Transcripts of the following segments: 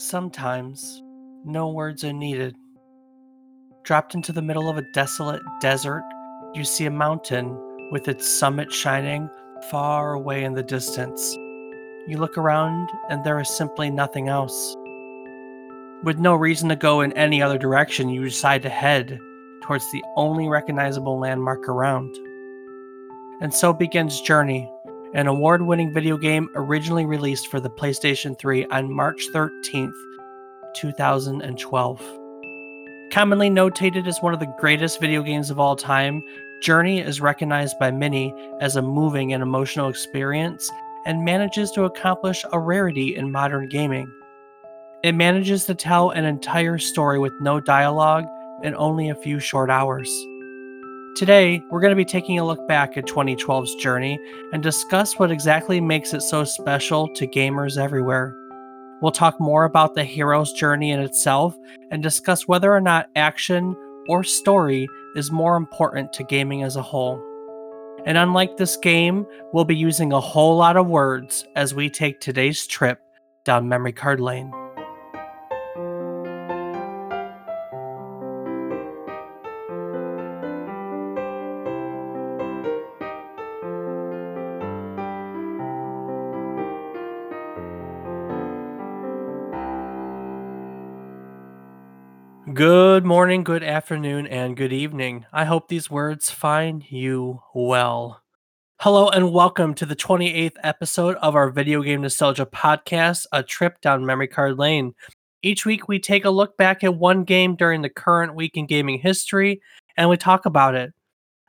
Sometimes, no words are needed. Dropped into the middle of a desolate desert, you see a mountain with its summit shining far away in the distance. You look around, and there is simply nothing else. With no reason to go in any other direction, you decide to head towards the only recognizable landmark around. And so begins Journey, an award winning video game originally released for the PlayStation 3 on March 13th, 2012. Commonly notated as one of the greatest video games of all time, Journey is recognized by many as a moving and emotional experience and manages to accomplish a rarity in modern gaming. It manages to tell an entire story with no dialogue in only a few short hours. Today, we're going to be taking a look back at 2012's journey and discuss what exactly makes it so special to gamers everywhere. We'll talk more about the hero's journey in itself and discuss whether or not action or story is more important to gaming as a whole. And unlike this game, we'll be using a whole lot of words as we take today's trip down memory card lane. Good morning, good afternoon, and good evening. I hope these words find you well. Hello, and welcome to the 28th episode of our Video Game Nostalgia podcast, A Trip Down Memory Card Lane. Each week, we take a look back at one game during the current week in gaming history and we talk about it.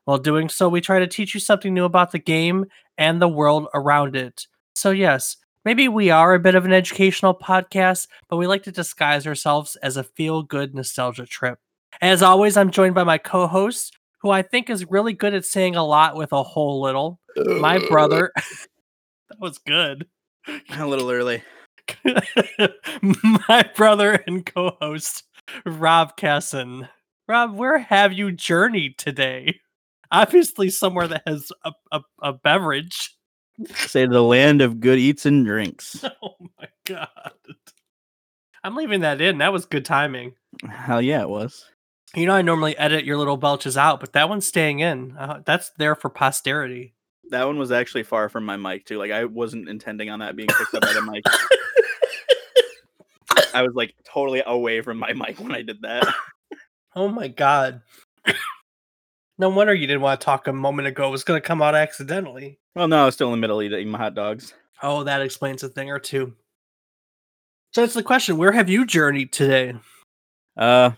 While doing so, we try to teach you something new about the game and the world around it. So, yes, Maybe we are a bit of an educational podcast, but we like to disguise ourselves as a feel good nostalgia trip. As always, I'm joined by my co host, who I think is really good at saying a lot with a whole little. My brother. that was good. A little early. my brother and co host, Rob Casson. Rob, where have you journeyed today? Obviously, somewhere that has a, a, a beverage. Say the land of good eats and drinks. Oh my god. I'm leaving that in. That was good timing. Hell yeah, it was. You know, I normally edit your little belches out, but that one's staying in. Uh, that's there for posterity. That one was actually far from my mic too. Like I wasn't intending on that being picked up by the mic. I was like totally away from my mic when I did that. Oh my god. No wonder you didn't want to talk a moment ago. It was going to come out accidentally. Well, no, I was still in the middle of eating my hot dogs. Oh, that explains a thing or two. So that's the question. Where have you journeyed today? Uh,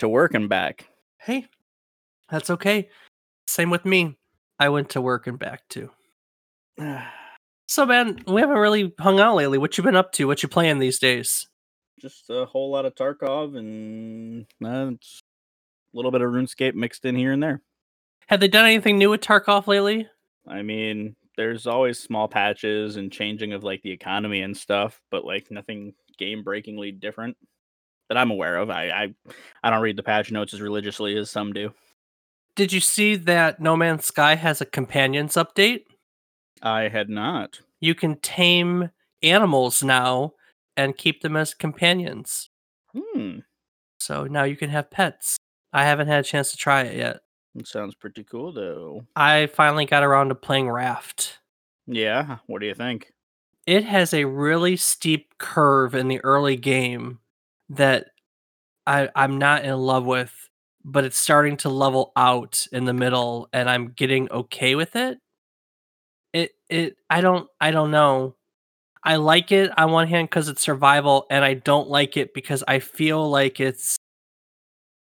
to work and back. Hey, that's okay. Same with me. I went to work and back too. so, man, we haven't really hung out lately. What you been up to? What you playing these days? Just a whole lot of Tarkov and uh, little bit of RuneScape mixed in here and there. Have they done anything new with Tarkov lately? I mean, there's always small patches and changing of like the economy and stuff, but like nothing game breakingly different that I'm aware of. I, I I don't read the patch notes as religiously as some do. Did you see that No Man's Sky has a companions update? I had not. You can tame animals now and keep them as companions. Hmm. So now you can have pets. I haven't had a chance to try it yet. It sounds pretty cool though. I finally got around to playing Raft. Yeah, what do you think? It has a really steep curve in the early game that I I'm not in love with, but it's starting to level out in the middle and I'm getting okay with it. It it I don't I don't know. I like it on one hand cuz it's survival and I don't like it because I feel like it's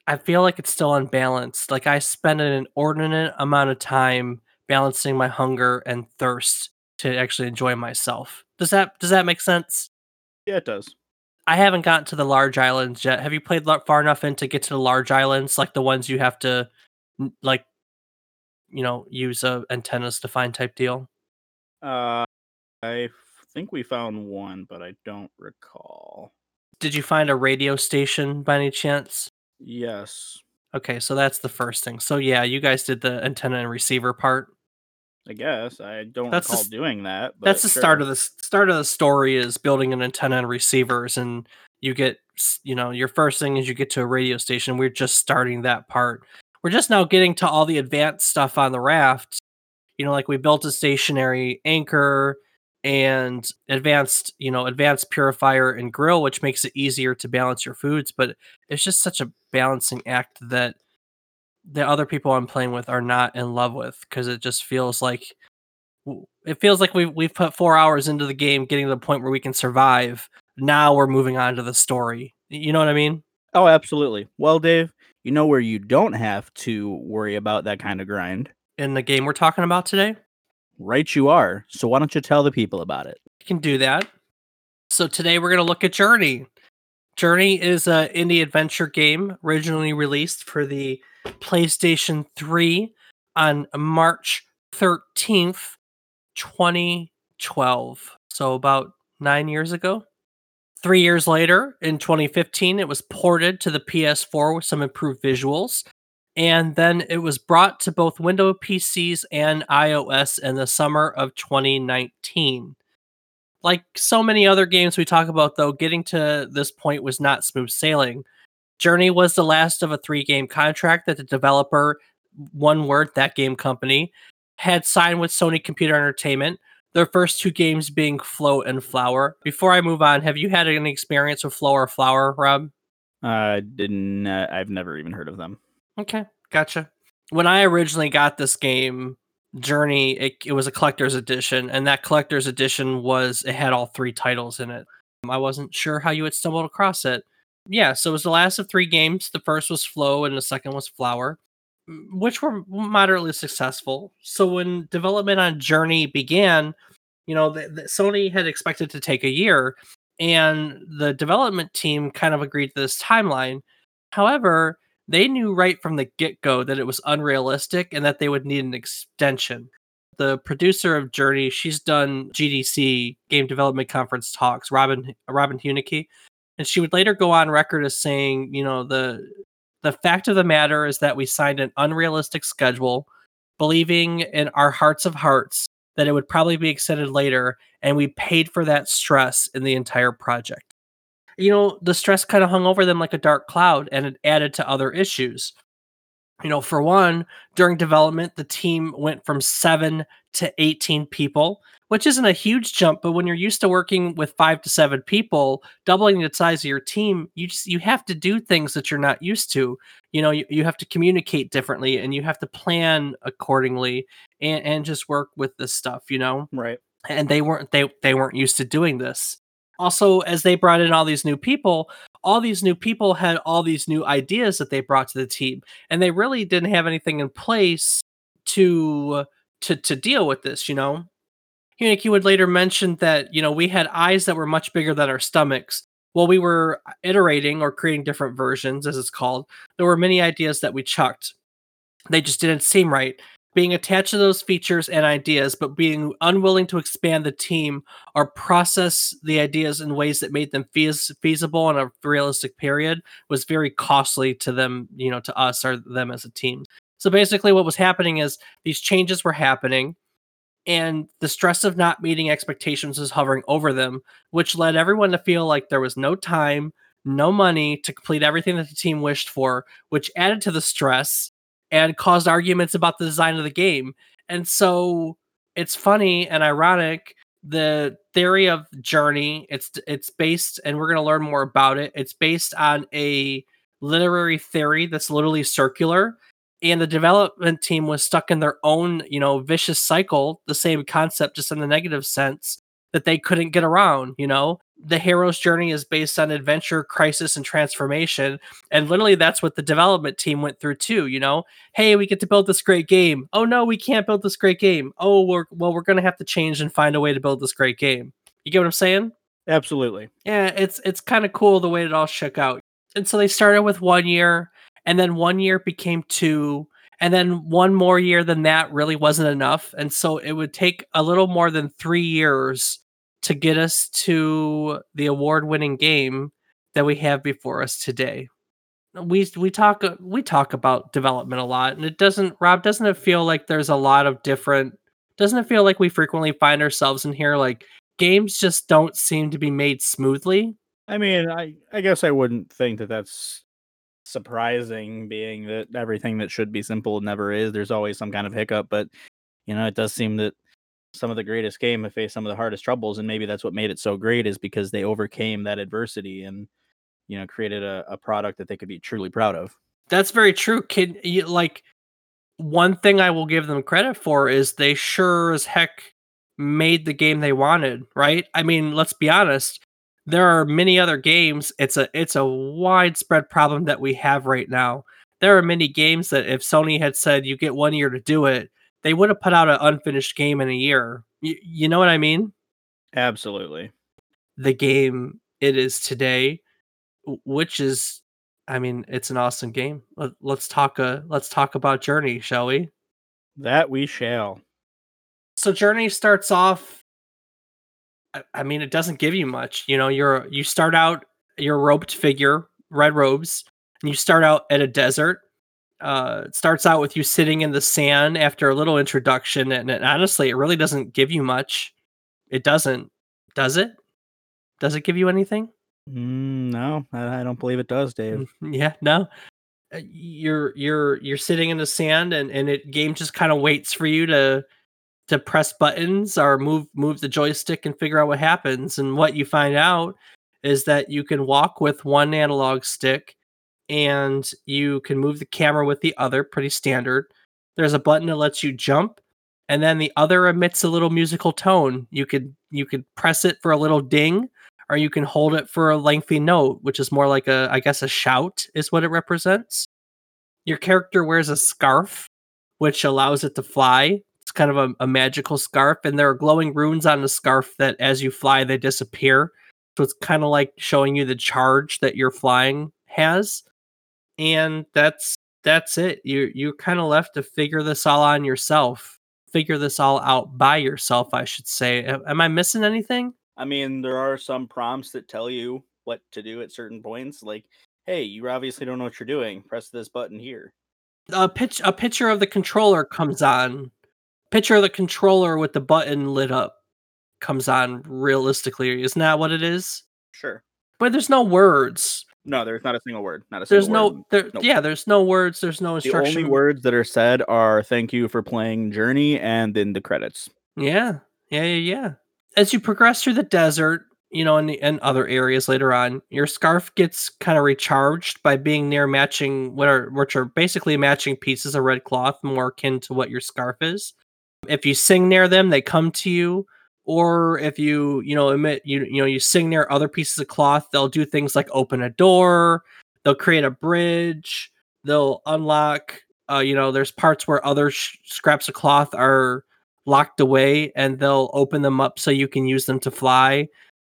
I feel like it's still unbalanced. Like I spend an inordinate amount of time balancing my hunger and thirst to actually enjoy myself. Does that does that make sense? Yeah, it does. I haven't gotten to the large islands yet. Have you played far enough in to get to the large islands, like the ones you have to, like, you know, use uh, antennas to find type deal? Uh, I think we found one, but I don't recall. Did you find a radio station by any chance? Yes. Okay, so that's the first thing. So yeah, you guys did the antenna and receiver part. I guess I don't That's the recall s- doing that. But That's the start of the start of the story is building an antenna and receivers, and you get you know your first thing is you get to a radio station. We're just starting that part. We're just now getting to all the advanced stuff on the raft. You know, like we built a stationary anchor and advanced, you know, advanced purifier and grill, which makes it easier to balance your foods. But it's just such a balancing act that the other people I'm playing with are not in love with because it just feels like it feels like we've we've put four hours into the game, getting to the point where we can survive. Now we're moving on to the story. You know what I mean? Oh, absolutely. Well, Dave, you know where you don't have to worry about that kind of grind. In the game we're talking about today, Right, you are. So why don't you tell the people about it? you can do that. So today we're going to look at Journey. Journey is an indie adventure game originally released for the PlayStation 3 on March 13th, 2012. So about 9 years ago. 3 years later in 2015 it was ported to the PS4 with some improved visuals and then it was brought to both Windows PCs and iOS in the summer of 2019 like so many other games we talk about though getting to this point was not smooth sailing journey was the last of a three game contract that the developer one word thatgamecompany had signed with sony computer entertainment their first two games being flow and flower before i move on have you had any experience with flow or flower rob I didn't. Uh, I've never even heard of them. Okay, gotcha. When I originally got this game, Journey, it, it was a collector's edition, and that collector's edition was it had all three titles in it. I wasn't sure how you had stumbled across it. Yeah, so it was the last of three games. The first was Flow, and the second was Flower, mm, which were moderately successful. So when development on Journey began, you know, the, the Sony had expected to take a year, and the development team kind of agreed to this timeline. However, they knew right from the get go that it was unrealistic and that they would need an extension. The producer of Journey, she's done GDC Game Development Conference talks, Robin Robin Hunicke, and she would later go on record as saying, you know, the the fact of the matter is that we signed an unrealistic schedule, believing in our hearts of hearts that it would probably be extended later, and we paid for that stress in the entire project you know, the stress kind of hung over them like a dark cloud and it added to other issues. You know, for one, during development, the team went from seven to 18 people, which isn't a huge jump, but when you're used to working with five to seven people, doubling the size of your team, you just you have to do things that you're not used to. You know, you, you have to communicate differently and you have to plan accordingly and, and just work with this stuff, you know? Right. and they weren't they they weren't used to doing this also as they brought in all these new people all these new people had all these new ideas that they brought to the team and they really didn't have anything in place to to to deal with this you know? Hunicke would later mention that you know we had eyes that were much bigger than our stomachs. While we were iterating or creating different versions as it's called. There were many ideas that we chucked. They just didn't seem right being attached to those features and ideas, but being unwilling to expand the team or process the ideas in ways that made them feas- feasible in a realistic period was very costly to them, you know, to us or them as a team. So basically, what was happening is these changes were happening, and the stress of not meeting expectations was hovering over them, which led everyone to feel like there was no time, no money to complete everything that the team wished for, which added to the stress and caused arguments about the design of the game. And so it's funny and ironic the theory of journey it's it's based and we're going to learn more about it it's based on a literary theory that's literally circular and the development team was stuck in their own you know vicious cycle the same concept just in the negative sense that they couldn't get around you know the hero's journey is based on adventure crisis and transformation. And literally that's what the development team went through too you know? Hey we get to build this great game. Oh no we can't build this great game. Oh we're well we're gonna have to change and find a way to build this great game. You get what i'm saying? Absolutely. yeah it's it's kind of cool the way it all shook out. And so they started with one year and then one year became two and then one more year than that really wasn't enough. And so it would take a little more than three years to get us to the award-winning game that we have before us today we we talk we talk about development a lot and it doesn't rob doesn't it feel like there's a lot of different Doesn't it feel like we frequently find ourselves in here like games just don't seem to be made smoothly? I mean, I I guess I wouldn't think that that's surprising, being that everything that should be simple never is. There's always some kind of hiccup, but you know, it does seem that some of the greatest game have faced some of the hardest troubles, and maybe that's what made it so great is because they overcame that adversity and you know created a, a product that they could be truly proud of. That's very true. Kid, like one thing I will give them credit for is they sure as heck made the game they wanted. Right? I mean, let's be honest. There are many other games. It's a it's a widespread problem that we have right now. There are many games that if Sony had said you get one year to do it, they would have put out an unfinished game in a year. Y- you know what I mean? Absolutely. The game it is today, which is, I mean, it's an awesome game. Let, let's talk. Uh, let's talk about Journey, shall we? That we shall. So Journey starts off. I, I mean, it doesn't give you much. You know, you're you start out you're a robed figure, red robes, and you start out at a desert uh it starts out with you sitting in the sand after a little introduction and, and honestly it really doesn't give you much. It doesn't. Does it? Does it give you anything? Mm, no, I, I don't believe it does, Dave. Mm, yeah no. Uh, you're you're you're sitting in the sand and and it game just kind of waits for you to to press buttons or move move the joystick and figure out what happens. And what you find out is that you can walk with one analog stick and you can move the camera with the other, pretty standard. There's a button that lets you jump, and then the other emits a little musical tone. You could you could press it for a little ding, or you can hold it for a lengthy note, which is more like a I guess a shout is what it represents. Your character wears a scarf, which allows it to fly. It's kind of a, a magical scarf, and there are glowing runes on the scarf that as you fly, they disappear. So it's kind of like showing you the charge that your flying has and that's that's it. You you're kind of left to figure this all on yourself. Figure this all out by yourself, I should say. Am, am I missing anything? I mean, there are some prompts that tell you what to do at certain points, like, "Hey, you obviously don't know what you're doing. Press this button here." A pitch a picture of the controller comes on. Picture of the controller with the button lit up comes on realistically. Isn't that what it is? Sure. But there's no words. No, there's not a single word. Not a single word. There's no there Nope. yeah, there's no words, there's no instruction. The only words that are said are "Thank you for playing Journey" and then the credits. Yeah. Yeah, yeah, yeah. As you progress through the desert, you know, and and other areas later on, your scarf gets kind of recharged by being near matching what are which are basically matching pieces of red cloth more akin to what your scarf is. If you sing near them, they come to you. Or if you, you know, emit you you know, you sing near other pieces of cloth, they'll do things like open a door, they'll create a bridge, they'll unlock uh, you know, there's parts where other sh- scraps of cloth are locked away and they'll open them up so you can use them to fly.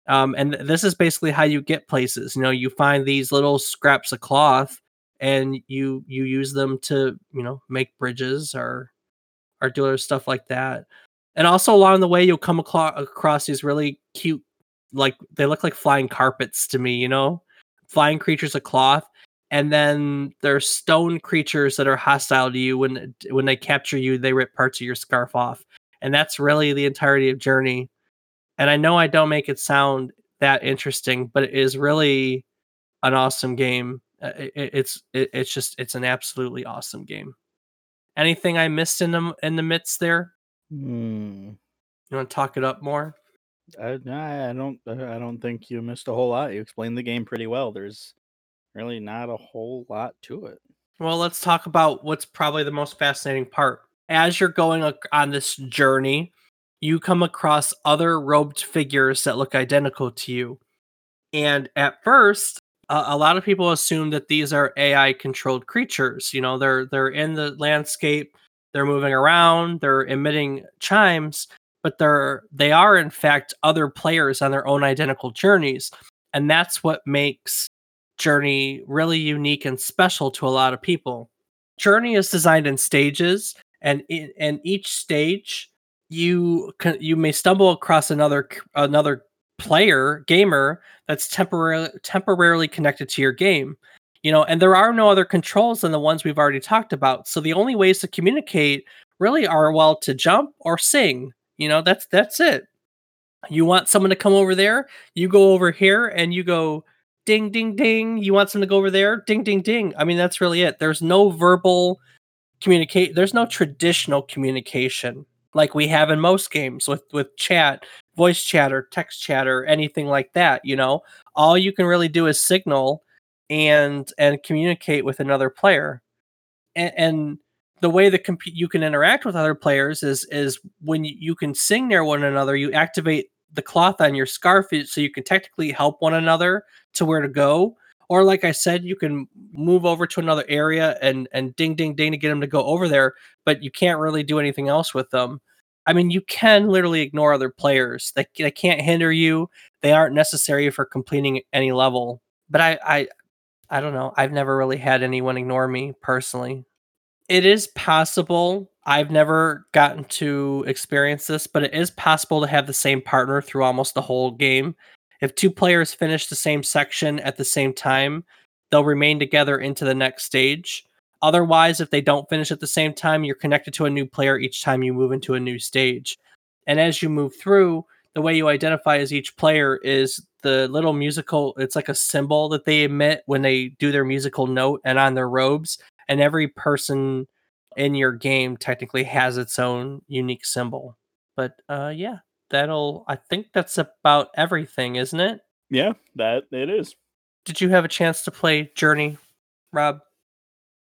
Um, and this is basically how you get places. You know, you find these little scraps of cloth and you you use them to you know make bridges or or do other stuff like that. And also along the way, you'll come across these really cute, like they look like flying carpets to me. You know, flying creatures of cloth. And then there's stone creatures that are hostile to you when when they capture you, they rip parts of your scarf off and that's really the entirety of Journey. And I know I don't make it sound that interesting, but it is really an awesome game. Uh, it- it- it's it, it's just it's an absolutely awesome game. Anything I missed in the in the midst there? Hmm. You want to talk it up more? I, I I don't I don't think you missed a whole lot. You explained the game pretty well. There's really not a whole lot to it. Well, let's talk about what's probably the most fascinating part. As you're going on this journey, you come across other robed figures that look identical to you. And at first, a, a lot of people assume that these are AI controlled creatures. You know, they're they're in the landscape, they're moving around, they're emitting chimes, but they're they are in fact other players on their own identical journeys. And that's what makes Journey really unique and special to a lot of people. Journey is designed in stages, and in and each stage you can, you may stumble across another another player gamer that's temporarily temporarily connected to your game. You know, and there are no other controls than the ones we've already talked about. So the only ways to communicate really are well to jump or sing. You know, that's that's it. You want someone to come over there, you go over here and you go ding ding ding. You want someone to go over there, ding ding ding. I mean, that's really it. There's no verbal communicate there's no traditional communication like we have in most games with with chat, voice chat or text chat or anything like that, you know. All you can really do is signal and and communicate with another player. And, and the way that comp- you can interact with other players is is when you, can sing near one another, you activate the cloth on your scarf so you can technically help one another to where to go. Or like I said, you can move over to another area and and ding ding ding to get them to go over there, but you can't really do anything else with them. I mean, you can literally ignore other players. They, they can't hinder you. They aren't necessary for completing any level. But I, I I don't know. I've never really had anyone ignore me personally. It is possible. I've never gotten to experience this, but it is possible to have the same partner through almost the whole game. If two players finish the same section at the same time, they'll remain together into the next stage. Otherwise, if they don't finish at the same time, you're connected to a new player each time you move into a new stage. And as you move through, the way you identify as each player is the little musical it's like a symbol that they emit when they do their musical note and on their robes and every person in your game technically has its own unique symbol but uh yeah that'll i think that's about everything isn't it Yeah, that it is. did you have a chance to play journey rob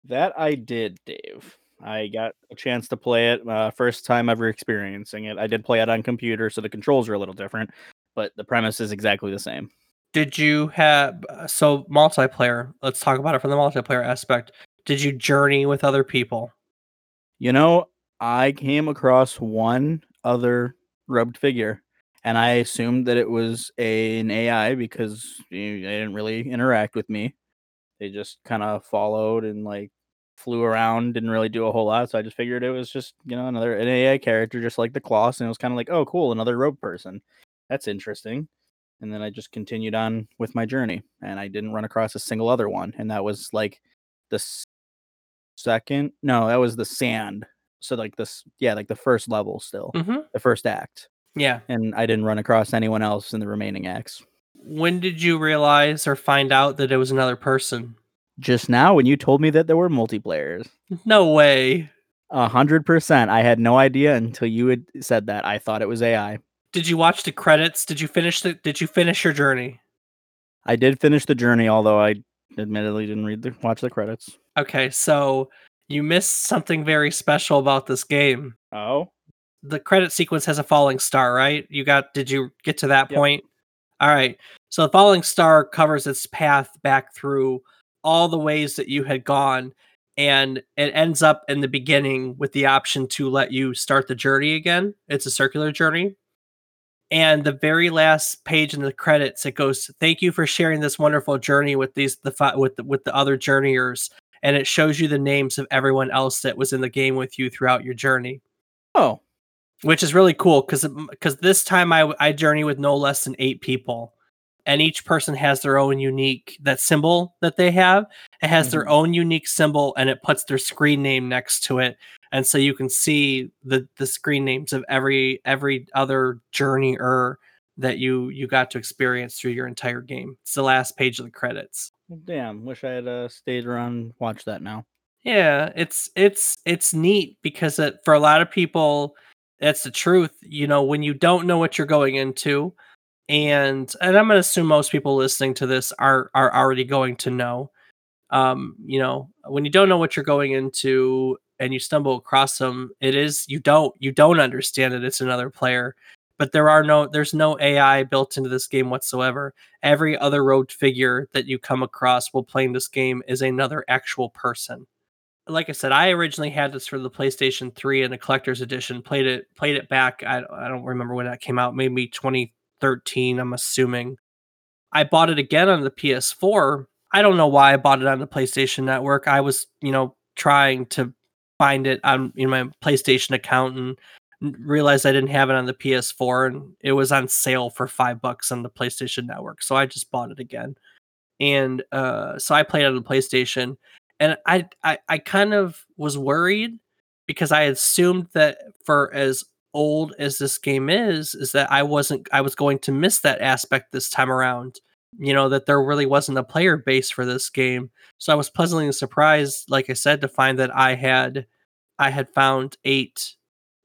That I did, Dave. I got a chance to play it uh, first time ever experiencing it. I did play it on computer, so the controls are a little different, but the premise is exactly the same. did you have so multiplayer let's talk about it from the multiplayer aspect did you journey with other people You know, I came across one other rubbed figure, and I assumed that it was a, an AI because they didn't really interact with me. They just kind of followed and like flew around, didn't really do a whole lot. So I just figured it was just you know another an AI character, just like the Kloss, and it was kind of like, oh, cool, another rope person. That's interesting. And then I just continued on with my journey, and I didn't run across a single other one, and that was like the second. No, that was the sand. So like this, yeah, like the first level still, mm-hmm. the first act, yeah and I didn't run across anyone else in the remaining acts. when did you realize or find out that it was another person Just now, when you told me that there were multiplayers, no way a hundred percent, I had no idea until you had said that. I thought it was AI. Did you watch the credits? Did you finish the did you finish your journey? I did finish the journey, although I admittedly didn't read the watch the credits. okay so you missed something very special about this game. Oh, the credit sequence has a falling star right? You got did you get to that Yep. point? All right so the falling star covers its path back through all the ways that you had gone and it ends up in the beginning with the option to let you start the journey again. It's a circular journey and the very last page in the credits it goes thank you for sharing this wonderful journey with these the fi- with the, with the other journeyers and it shows you the names of everyone else that was in the game with you throughout your journey oh, which is really cool because because this time I I journey with no less than eight people, and each person has their own unique that symbol that they have. It has their Mhm. own unique symbol, and it puts their screen name next to it, and so you can see the the screen names of every every other journeyer that you you got to experience through your entire game. It's the last page of the credits. damn! Wish I had uh, stayed around and watched that now. Yeah, it's it's it's neat because it, for a lot of people, that's the truth. You know, when you don't know what you're going into, and and I'm gonna assume most people listening to this are are already going to know. Um, you know, when you don't know what you're going into and you stumble across them, it is you don't you don't understand it. It's another player, but there are no there's no AI built into this game whatsoever. Every other robed figure that you come across while playing this game is another actual person like I said, I originally had this for the PlayStation 3 and the collector's edition. Played it, played it back. I, I don't remember when that came out. Maybe 2013. I'm assuming. I bought it again on the PS4. I don't know why I bought it on the PlayStation Network. I was, you know, trying to find it on in my PlayStation account and realized I didn't have it on the PS4, and it was on sale for five bucks on the PlayStation Network. So I just bought it again, and uh, so I played on the PlayStation and I, I I kind of was worried because I assumed that for as old as this game is, is that I wasn't I was going to miss that aspect this time around. You know, that there really wasn't a player base for this game. So I was pleasantly surprised, like I said, to find that I had I had found eight,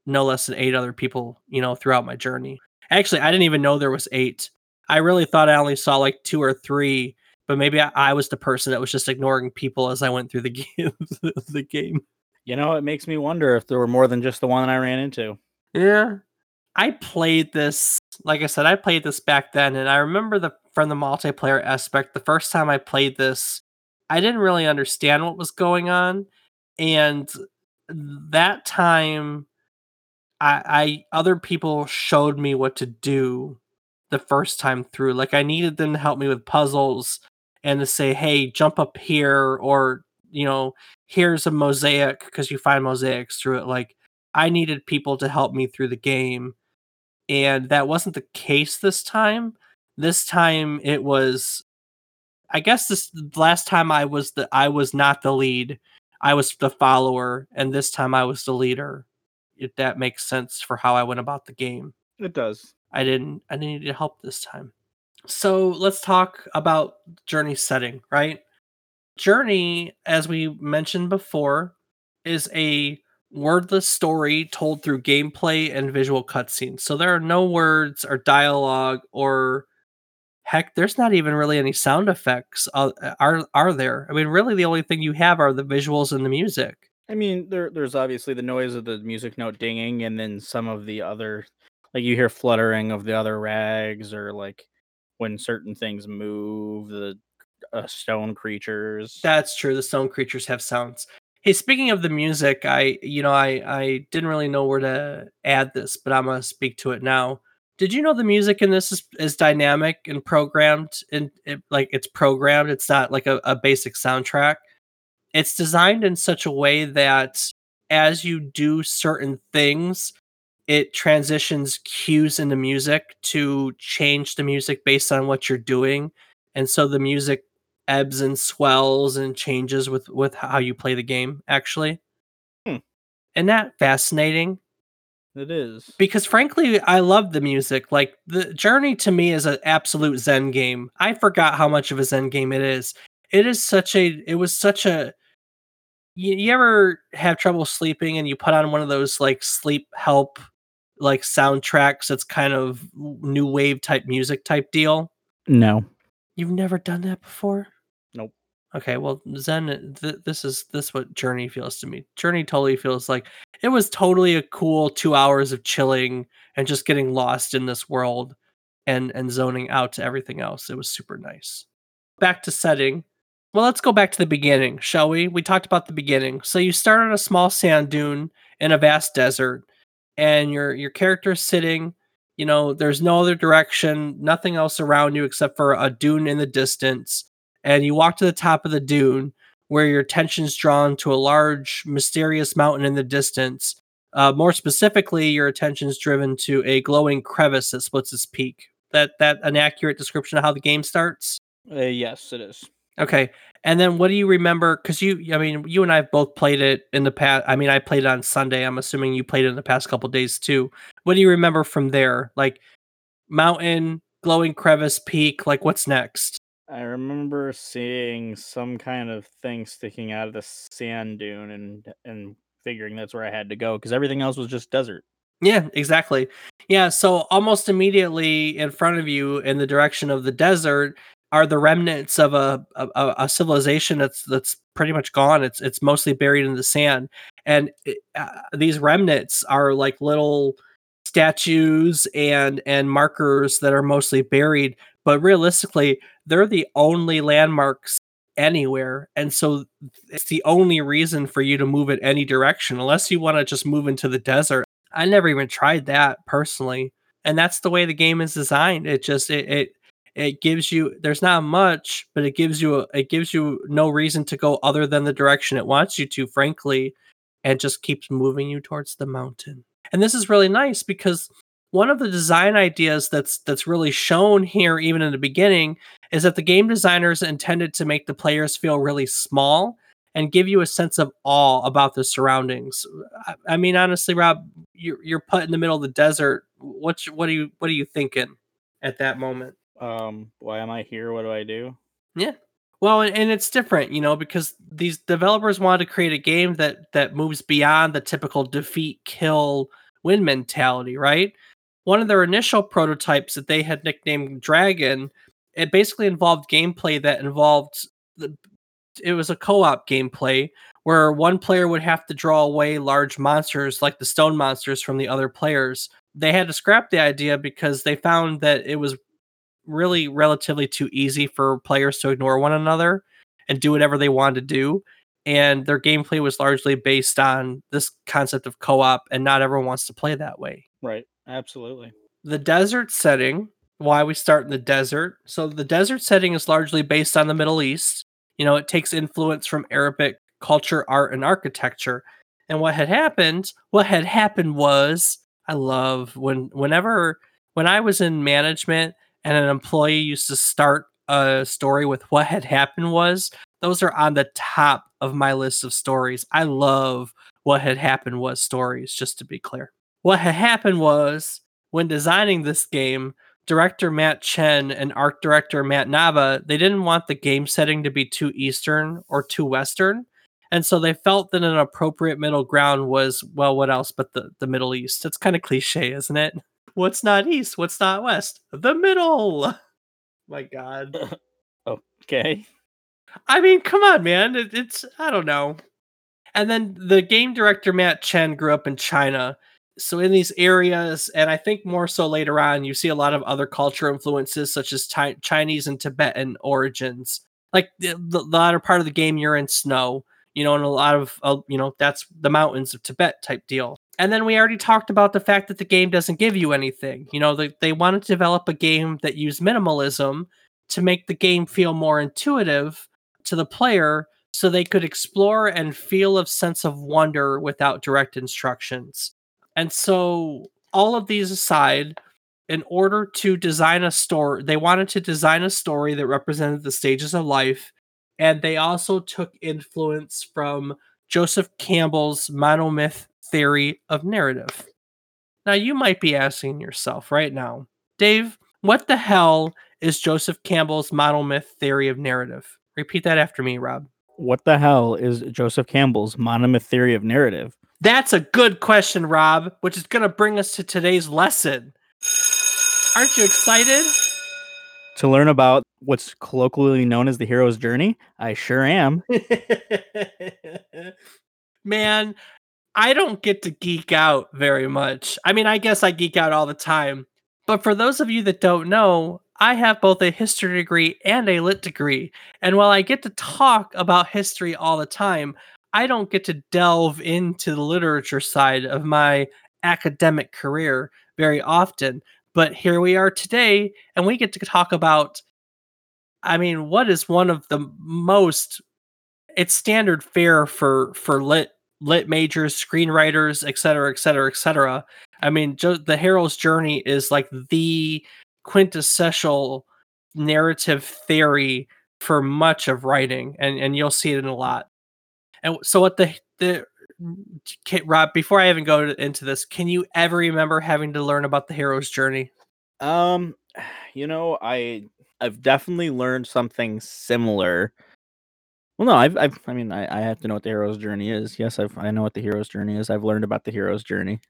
no less than eight other people, you know, throughout my journey. Actually, I didn't even know there was eight. I really thought I only saw like two or three, but maybe I, I was the person that was just ignoring people as I went through the game. the game. You know, it makes me wonder if there were more than just the one I ran into. Yeah. I played this, like I said, I played this back then, and I remember the from the multiplayer aspect, the first time I played this, I didn't really understand what was going on. And that time I, I other people showed me what to do the first time through. Like I needed them to help me with puzzles and to say, hey, jump up here or you know, here's a mosaic because you find mosaics through it. Like I needed people to help me through the game. And that wasn't the case this time. This time it was I guess this last time I was the I was not the lead. I was the follower, and this time I was the leader. If that makes sense for how I went about the game. It does. I didn't I didn't need help this time. So let's talk about journey setting, right? Journey, as we mentioned before, is a wordless story told through gameplay and visual cutscenes. So there are no words or dialogue or heck, there's not even really any sound effects. Uh, are are there? I mean, really, the only thing you have are the visuals and the music. I mean, there there's obviously the noise of the music note dinging, and then some of the other, like you hear fluttering of the other rags, or like when certain things move, the uh, stone creatures. That's true. The stone creatures have sounds. Hey, speaking of the music, I you know I I didn't really know where to add this, but I'm gonna speak to it now. Did you know the music in this is, is dynamic and programmed and it, like it's programmed? It's not like a, a basic soundtrack. It's designed in such a way that as you do certain things, it transitions cues into music to change the music based on what you're doing. And so the music ebbs and swells and changes with with how you play the game actually. Hmm. Isn't that fascinating? It is. Because frankly, I love the music. Like the journey to me is an absolute Zen game. I forgot how much of a Zen game it is. It is such a it was such a you, you ever have trouble sleeping and you put on one of those like sleep help like soundtracks that's kind of new wave type music type deal? No. You've never done that before? Nope. Okay, well, Zen, th- this is this what Journey feels to me. Journey totally feels like it was totally a cool two hours of chilling and just getting lost in this world, and and zoning out to everything else. It was super nice. Back to setting. Well, let's go back to the beginning, shall we? We talked about the beginning. So you start on a small sand dune in a vast desert, and your your character is sitting. You know, there's no other direction, nothing else around you except for a dune in the distance and you walk to the top of the dune where your attention's drawn to a large mysterious mountain in the distance. Uh, more specifically your attention's driven to a glowing crevice that splits its peak. That that an accurate description of how the game starts? Uh, yes it is. Okay. And then what do you remember? Because you i mean you and i have both played it in the past i mean i played it on sunday. I'm assuming you played it in the past couple days too. What do you remember from there? Like mountain glowing crevice peak like what's next I remember seeing some kind of thing sticking out of the sand dune and and figuring that's where I had to go because everything else was just desert. Yeah, exactly. Yeah, so almost immediately in front of you in the direction of the desert are the remnants of a, a, a civilization that's that's pretty much gone. It's it's mostly buried in the sand, and it, uh, these remnants are like little statues and and markers that are mostly buried but realistically they're the only landmarks anywhere and so it's the only reason for you to move in any direction unless you want to just move into the desert. I never even tried that personally and that's the way the game is designed. It just it it, it gives you there's not much but it gives you a, it gives you no reason to go other than the direction it wants you to frankly and just keeps moving you towards the mountain. And this is really nice because one of the design ideas that's that's really shown here even in the beginning is that the game designers intended to make the players feel really small and give you a sense of awe about the surroundings. I, I mean, honestly, Rob, you're you're put in the middle of the desert. What's what are you what are you thinking at that moment? Um, why am I here? What do I do? Yeah. Well, and, and it's different, you know, because these developers wanted to create a game that that moves beyond the typical defeat, kill, win mentality, right? One of their initial prototypes that they had nicknamed Dragon, it basically involved gameplay that involved the it was a co-op gameplay where one player would have to draw away large monsters like the stone monsters from the other players. They had to scrap the idea because they found that it was really relatively too easy for players to ignore one another and do whatever they wanted to do. And their gameplay was largely based on this concept of co op, and not everyone wants to play that way. Right. Absolutely. The desert setting, why we start in the desert. So, the desert setting is largely based on the Middle East. You know, it takes influence from Arabic culture, art, and architecture. And what had happened, what had happened was, I love when, whenever, when I was in management and an employee used to start a story with what had happened was those are on the top of my list of stories. I love what had happened was stories, just to be clear. What had happened was when designing this game, director Matt Chen and art director Matt Nava, they didn't want the game setting to be too eastern or too western. And so they felt that an appropriate middle ground was, well, what else but the, the Middle East? It's kind of cliche, isn't it? What's not east? What's not west? The middle. My God. Okay. I mean, come on, man. It, it's I don't know. And then the game director Matt Chen grew up in China, so in these areas, and I think more so later on, you see a lot of other culture influences such as Chi- Chinese and Tibetan origins. Like the, the latter part of the game, you're in snow, you know, and a lot of uh, you know that's the mountains of Tibet type deal. And then we already talked about the fact that the game doesn't give you anything. You know, they, they wanted to develop a game that used minimalism to make the game feel more intuitive to the player so they could explore and feel a sense of wonder without direct instructions. And so, all of these aside, in order to design a story, they wanted to design a story that represented the stages of life. And they also took influence from Joseph Campbell's monomyth theory of narrative. Now, you might be asking yourself right now, Dave, what the hell is Joseph Campbell's monomyth theory of narrative? Repeat that after me, Rob. What the hell is Joseph Campbell's monomyth theory of narrative? That's a good question, Rob, which is going to bring us to today's lesson. Aren't you excited? To learn about what's colloquially known as the hero's journey? I sure am. Man, I don't get to geek out very much. I mean, I guess I geek out all the time. But for those of you that don't know, I have both a history degree and a lit degree. And while I get to talk about history all the time, I don't get to delve into the literature side of my academic career very often. But here we are today, and we get to talk about, I mean, what is one of the most it's standard fare for for lit lit majors, screenwriters, et cetera, et cetera, et cetera. I mean, jo- the hero's journey is like the quintessential narrative theory for much of writing, and and you'll see it in a lot. And so, what the the can, Rob, before I even go to, into this, can you ever remember having to learn about the hero's journey? Um, you know, I I've definitely learned something similar. Well, no, I've, I've I mean, I, I have to know what the hero's journey is. Yes, I've I know what the hero's journey is. I've learned about the hero's journey.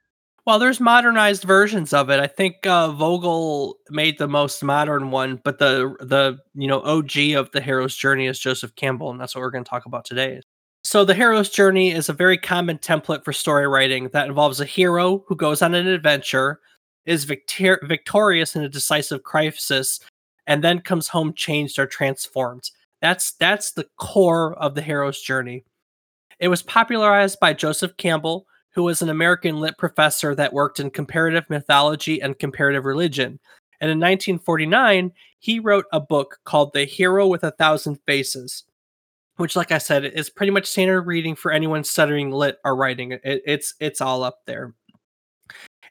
Well, there's modernized versions of it. I think uh, Vogler made the most modern one, but the the you know OG of the hero's journey is Joseph Campbell, and that's what we're going to talk about today. So, the hero's journey is a very common template for story writing that involves a hero who goes on an adventure, is victor- victorious in a decisive crisis, and then comes home changed or transformed. That's that's the core of the hero's journey. It was popularized by Joseph Campbell, who was an American lit professor that worked in comparative mythology and comparative religion. And in 1949, he wrote a book called The Hero with a Thousand Faces which like i said is pretty much standard reading for anyone studying lit or writing it, it's it's all up there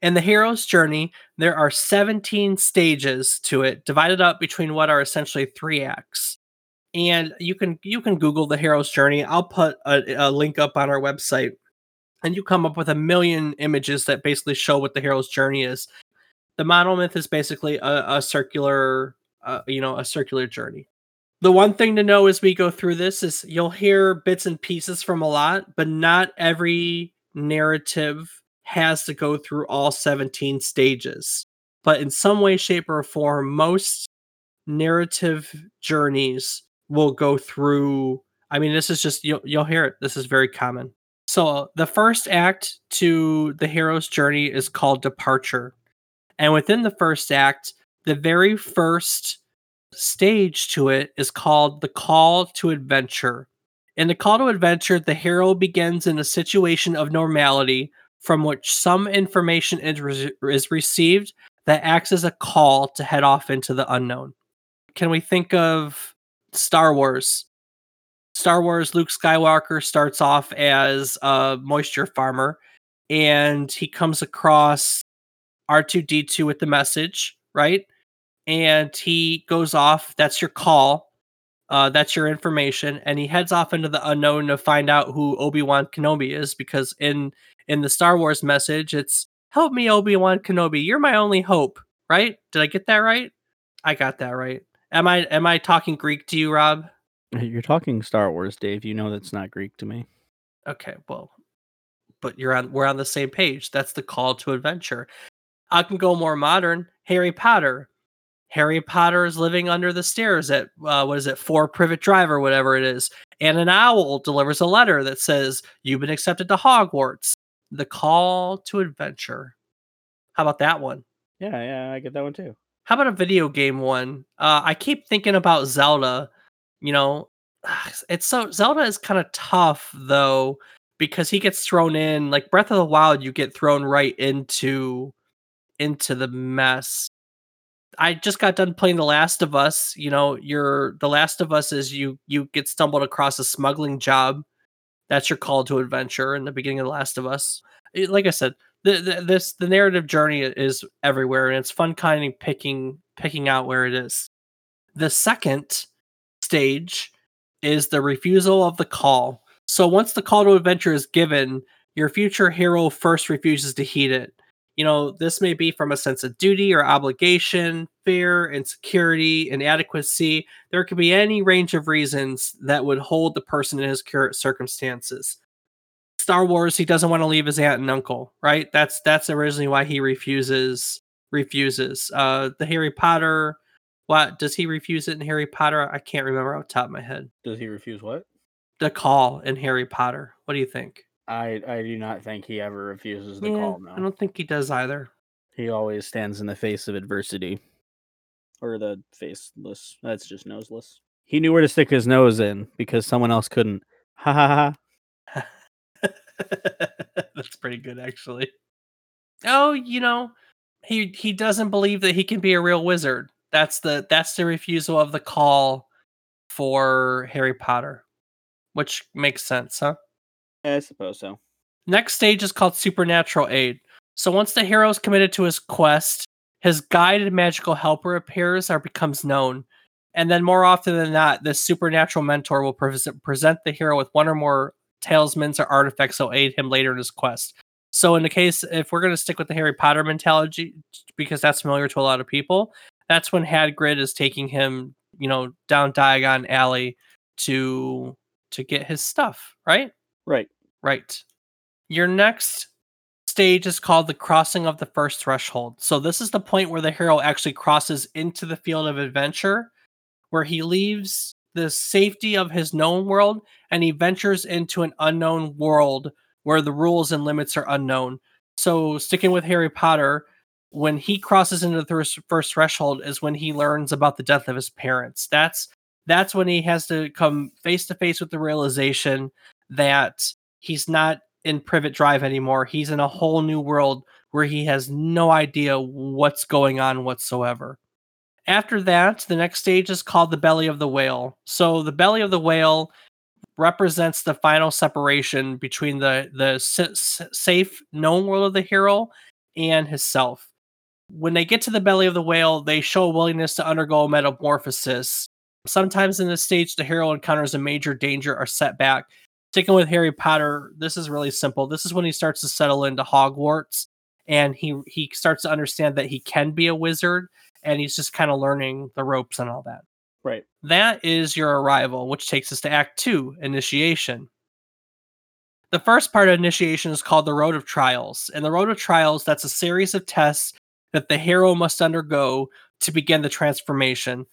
in the hero's journey there are 17 stages to it divided up between what are essentially three acts and you can you can Google the hero's journey. I'll put a, a link up on our website, and you come up with a million images that basically show what the hero's journey is. The monomyth is basically a, a circular, uh, you know, a circular journey. The one thing to know as we go through this is you'll hear bits and pieces from a lot, but not every narrative has to go through all 17 stages. But in some way, shape, or form, most narrative journeys will go through. I mean, this is just you'll you'll hear it. This is very common. So the first act to the hero's journey is called departure. And within the first act, the very first stage to it is called the call to adventure. In the call to adventure, the hero begins in a situation of normality from which some information is, re- is received that acts as a call to head off into the unknown. Can we think of Star Wars? Star Wars Luke Skywalker starts off as a moisture farmer and he comes across R2D2 with the message, right? And he goes off, that's your call. Uh, that's your information, and he heads off into the unknown to find out who Obi Wan Kenobi is. Because in in the Star Wars message, it's "Help me, Obi Wan Kenobi. You're my only hope." Right? Did I get that right? I got that right. Am I am I talking Greek to you, Rob? You're talking Star Wars, Dave. You know that's not Greek to me. Okay, well, but you're on we're on the same page. That's the call to adventure. I can go more modern. Harry Potter. Harry Potter is living under the stairs at uh, what is it, Four Privet Drive or whatever it is, and an owl delivers a letter that says you've been accepted to Hogwarts. The call to adventure. How about that one? Yeah, yeah, I get that one too. How about a video game one? Uh, I keep thinking about Zelda. You know, it's so Zelda is kind of tough though because he gets thrown in like Breath of the Wild. You get thrown right into into the mess. I just got done playing The Last of Us. You know, you're The Last of Us is you you get stumbled across a smuggling job. That's your call to adventure in the beginning of The Last of Us. It, like I said, the, the, this the narrative journey is everywhere, and it's fun kind of picking picking out where it is. The second stage is the refusal of the call. So once the call to adventure is given, your future hero first refuses to heed it. You know, this may be from a sense of duty or obligation, fear, insecurity, inadequacy. There could be any range of reasons that would hold the person in his current circumstances. Star Wars, he doesn't want to leave his aunt and uncle, right? That's that's originally why he refuses refuses. Uh the Harry Potter, what does he refuse it in Harry Potter? I can't remember off the top of my head. Does he refuse what? The call in Harry Potter. What do you think? I I do not think he ever refuses the Yeah, call. I don't think he does either. he always stands in the face of adversity, or the faceless. That's just noseless. He knew where to stick his nose in because someone else couldn't. Ha ha ha. That's pretty good actually. Oh, you know, he he doesn't believe that he can be a real wizard. That's the that's the refusal of the call for Harry Potter, which makes sense, huh? I suppose so. Next stage is called supernatural aid. So once the hero is committed to his quest, his guided magical helper appears or becomes known. And then more often than not, this supernatural mentor will pres- present the hero with one or more talismans or artifacts that will aid him later in his quest. So in the case, if we're going to stick with the Harry Potter mentality, because that's familiar to a lot of people, that's when Hagrid is taking him, you know, down Diagon Alley to to get his stuff, right? Right. Right. Your next stage is called the crossing of the first threshold. So this is the point where the hero actually crosses into the field of adventure, where he leaves the safety of his known world and he ventures into an unknown world where the rules and limits are unknown. So sticking with Harry Potter, when he crosses into the first, threshold is when he learns about the death of his parents. That's that's when he has to come face to face with the realization that he's not in Privet Drive anymore. He's in a whole new world where he has no idea what's going on whatsoever. After that, the next stage is called the Belly of the Whale. So the Belly of the Whale represents the final separation between the the s- safe known world of the hero and himself. When they get to the belly of the whale, they show a willingness to undergo metamorphosis Sometimes in this stage, the hero encounters a major danger or setback. Sticking with Harry Potter, this is really simple. This is when he starts to settle into Hogwarts and he he starts to understand that he can be a wizard and he's just kind of learning the ropes and all that. Right. That is your arrival, which takes us to Act 2, initiation. The first part of initiation is called the Road of Trials. And the Road of Trials, that's a series of tests that the hero must undergo to begin the transformation.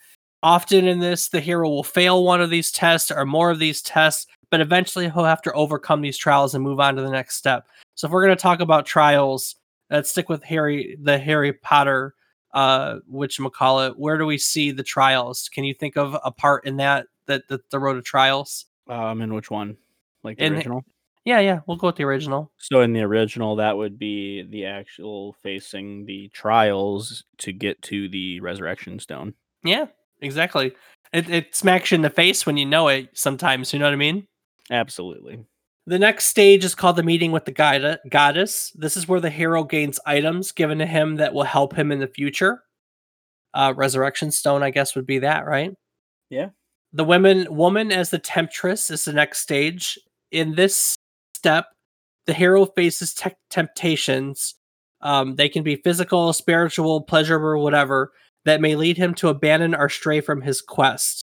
Often in this, the hero will fail one of these tests or more of these tests, but eventually he'll have to overcome these trials and move on to the next step. So if we're going to talk about trials, let's stick with Harry, the Harry Potter, uh, which McCall it. Where do we see the trials? Can you think of a part in that that, that the Road of Trials? Um, in which one? Like the In- original? Yeah, yeah, we'll go with the original. So in the original, that would be the actual facing the trials to get to the resurrection stone. Yeah, exactly. It, it smacks you in the face when you know it. Sometimes, you know what I mean. Absolutely. The next stage is called the meeting with the guide- goddess. This is where the hero gains items given to him that will help him in the future. Uh, Resurrection Stone, I guess, would be that, right? Yeah. The women, woman as the temptress is the next stage. In this step, the hero faces te- temptations. Um, they can be physical, spiritual, pleasurable, whatever that may lead him to abandon or stray from his quest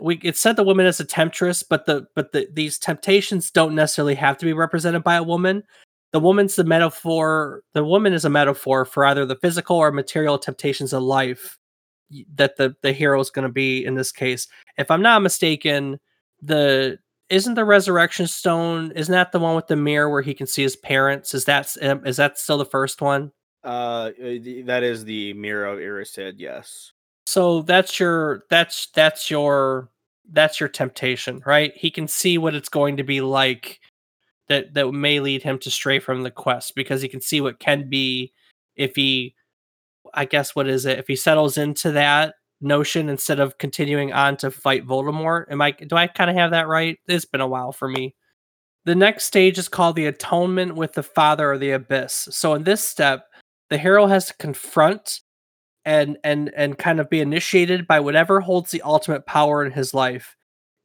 we it said the woman is a temptress, but the but the these temptations don't necessarily have to be represented by a woman. The woman's the metaphor. The woman is a metaphor for either the physical or material temptations of life that the the hero is going to be in this case. If I'm not mistaken, the isn't the resurrection stone isn't that the one with the mirror where he can see his parents? Is that is that still the first one? Uh, that is the mirror of Erised. Yes. so that's your that's that's your that's your temptation right he can see what it's going to be like that that may lead him to stray from the quest because he can see what can be if he i guess what is it if he settles into that notion instead of continuing on to fight voldemort am i do i kind of have that right it's been a while for me the next stage is called the atonement with the father of the abyss so in this step the hero has to confront and and and kind of be initiated by whatever holds the ultimate power in his life.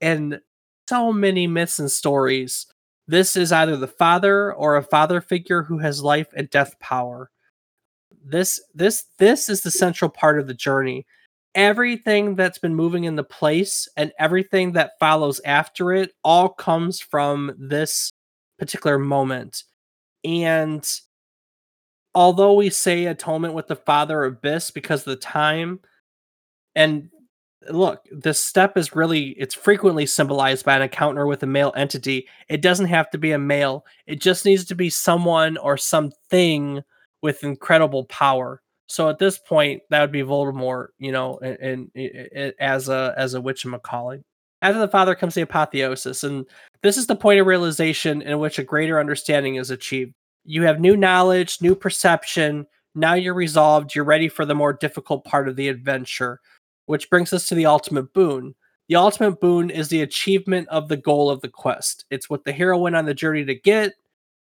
And so many myths and stories this is either the father or a father figure who has life and death power. This this this is the central part of the journey. Everything that's been moving into place and everything that follows after it all comes from this particular moment. And although we say atonement with the father abyss because of the time and look this step is really it's frequently symbolized by an encounter with a male entity. It doesn't have to be a male. It just needs to be someone or something with incredible power. So at this point that would be voldemort you know and, and, as a as a witch Macaulay. after the father comes the apotheosis and this is the point of realization in which a greater understanding is achieved you have new knowledge, new perception. Now you're resolved. You're ready for the more difficult part of the adventure, which brings us to the ultimate boon. The ultimate boon is the achievement of the goal of the quest. It's what the hero went on the journey to get.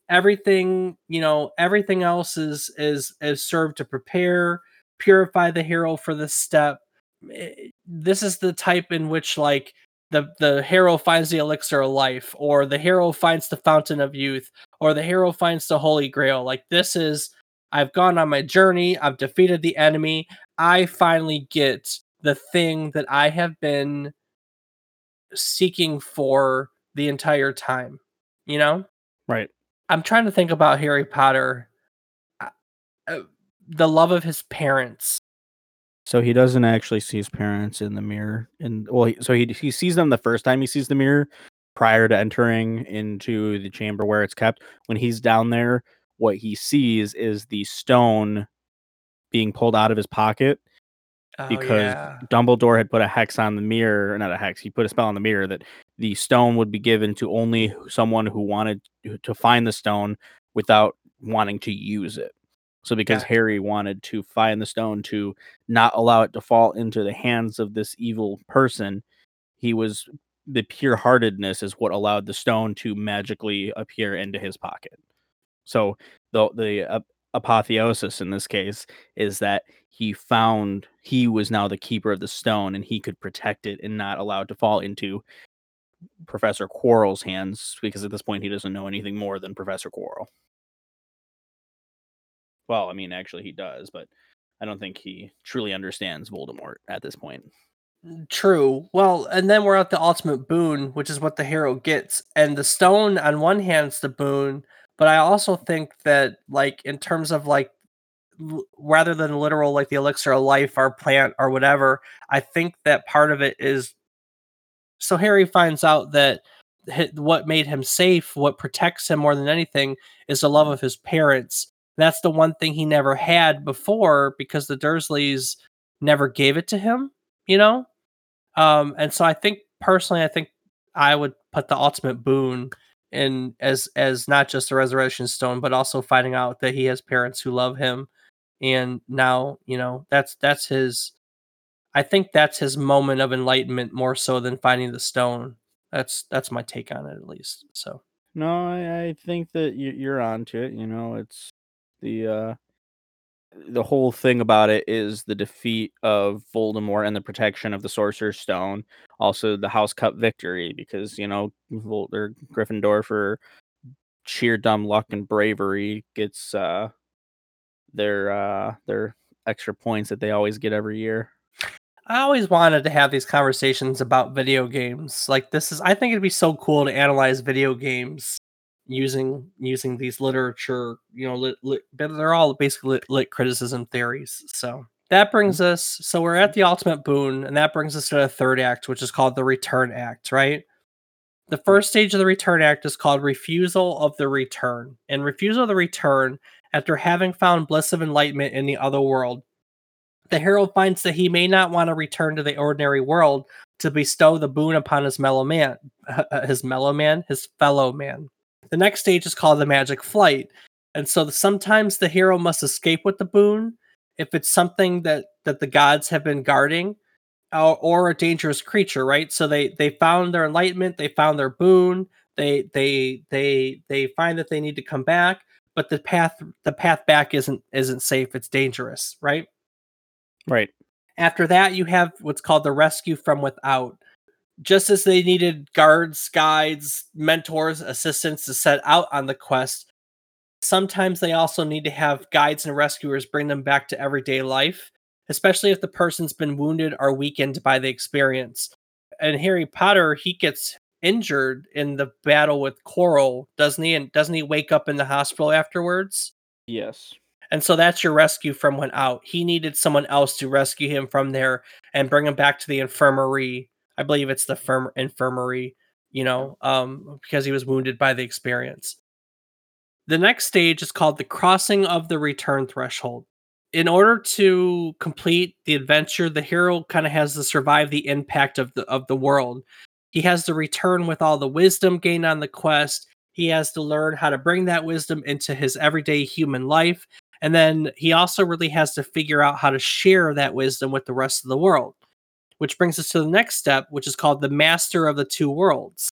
Everything, you know, everything else is is is served to prepare, purify the hero for this step. Eh, This is the type in which like the the hero finds the elixir of life or the hero finds the fountain of youth or the hero finds the holy grail. Like this is i've gone on my journey i've defeated the enemy i finally get the thing that i have been seeking for the entire time you know? Right. i'm trying to think about harry potter Uh, uh, the love of his parents. So he doesn't actually see his parents in the mirror, and well, he, so he he sees them the first time he sees the mirror, prior to entering into the chamber where it's kept. When he's down there, what he sees is the stone being pulled out of his pocket Oh, because yeah. Dumbledore had put a hex on the mirror, or not a hex. He put a spell on the mirror that the stone would be given to only someone who wanted to- to find the stone without wanting to use it. So because. Harry wanted to find the stone to not allow it to fall into the hands of this evil person, he was the pure heartedness is what allowed the stone to magically appear into his pocket. So the the uh, apotheosis in this case is that he found he was now the keeper of the stone and he could protect it and not allow it to fall into Professor Quirrell's hands because at this point he doesn't know anything more than Professor Quirrell. Well, I mean, actually, he does, but I don't think he truly understands Voldemort at this point. True. Well, and then we're at the ultimate boon, which is what the hero gets. And the stone, on one hand's the boon, but I also think that, like, in terms of like, rather than literal, like the elixir of life or plant or whatever, I think that part of it is. So Harry finds out that what made him safe, what protects him more than anything, is the love of his parents. That's the one thing he never had before because the Dursleys never gave it to him. You know, um, and so I think personally, I think I would put the ultimate boon in as as not just the resurrection stone, but also finding out that he has parents who love him, and now you know that's that's his. I think that's his moment of enlightenment more so than finding the stone. That's that's my take on it at least. So No, I, I think that you, you're onto it. You know, it's the uh, the whole thing about it is the defeat of Voldemort and the protection of the Sorcerer's Stone. Also, the House Cup victory because you know Vol- Gryffindor for sheer dumb luck and bravery gets uh, their uh, their extra points that they always get every year. I always wanted to have these conversations about video games. Like this is I think it'd be so cool to analyze video games using using these literature, you know, lit, lit, but they're all basically lit, lit criticism theories. So that brings mm-hmm. us so we're at the ultimate boon and that brings us to the third act which is called the return act, right? The first stage of the return act is called refusal of the return. And refusal of the return after having found bliss of enlightenment in the other world the hero finds that he may not want to return to the ordinary world to bestow the boon upon his mellow man, his mellow man, his fellow man. The next stage is called the magic flight, and so sometimes the hero must escape with the boon if it's something that that the gods have been guarding, or, or a dangerous creature, right? So they they found their enlightenment, they found their boon, they they they they find that they need to come back, but the path the path back isn't isn't safe, it's dangerous, right? Right. After that, you have what's called the rescue from without. Just as they needed guards, guides, mentors, assistants to set out on the quest, sometimes they also need to have guides and rescuers bring them back to everyday life, especially if the person's been wounded or weakened by the experience. And Harry Potter, he gets injured in the battle with Quirrell, doesn't he? And doesn't he wake up in the hospital afterwards? Yes. And so that's your rescue from when out. He needed someone else to rescue him from there and bring him back to the infirmary. I believe it's the firm infirmary, you know, um, because he was wounded by the experience. The next stage is called the crossing of the return threshold. In order to complete the adventure, the hero kind of has to survive the impact of the of the world. He has to return with all the wisdom gained on the quest. He has to learn how to bring that wisdom into his everyday human life and then he also really has to figure out how to share that wisdom with the rest of the world, which brings us to the next step, which is called the master of the two worlds.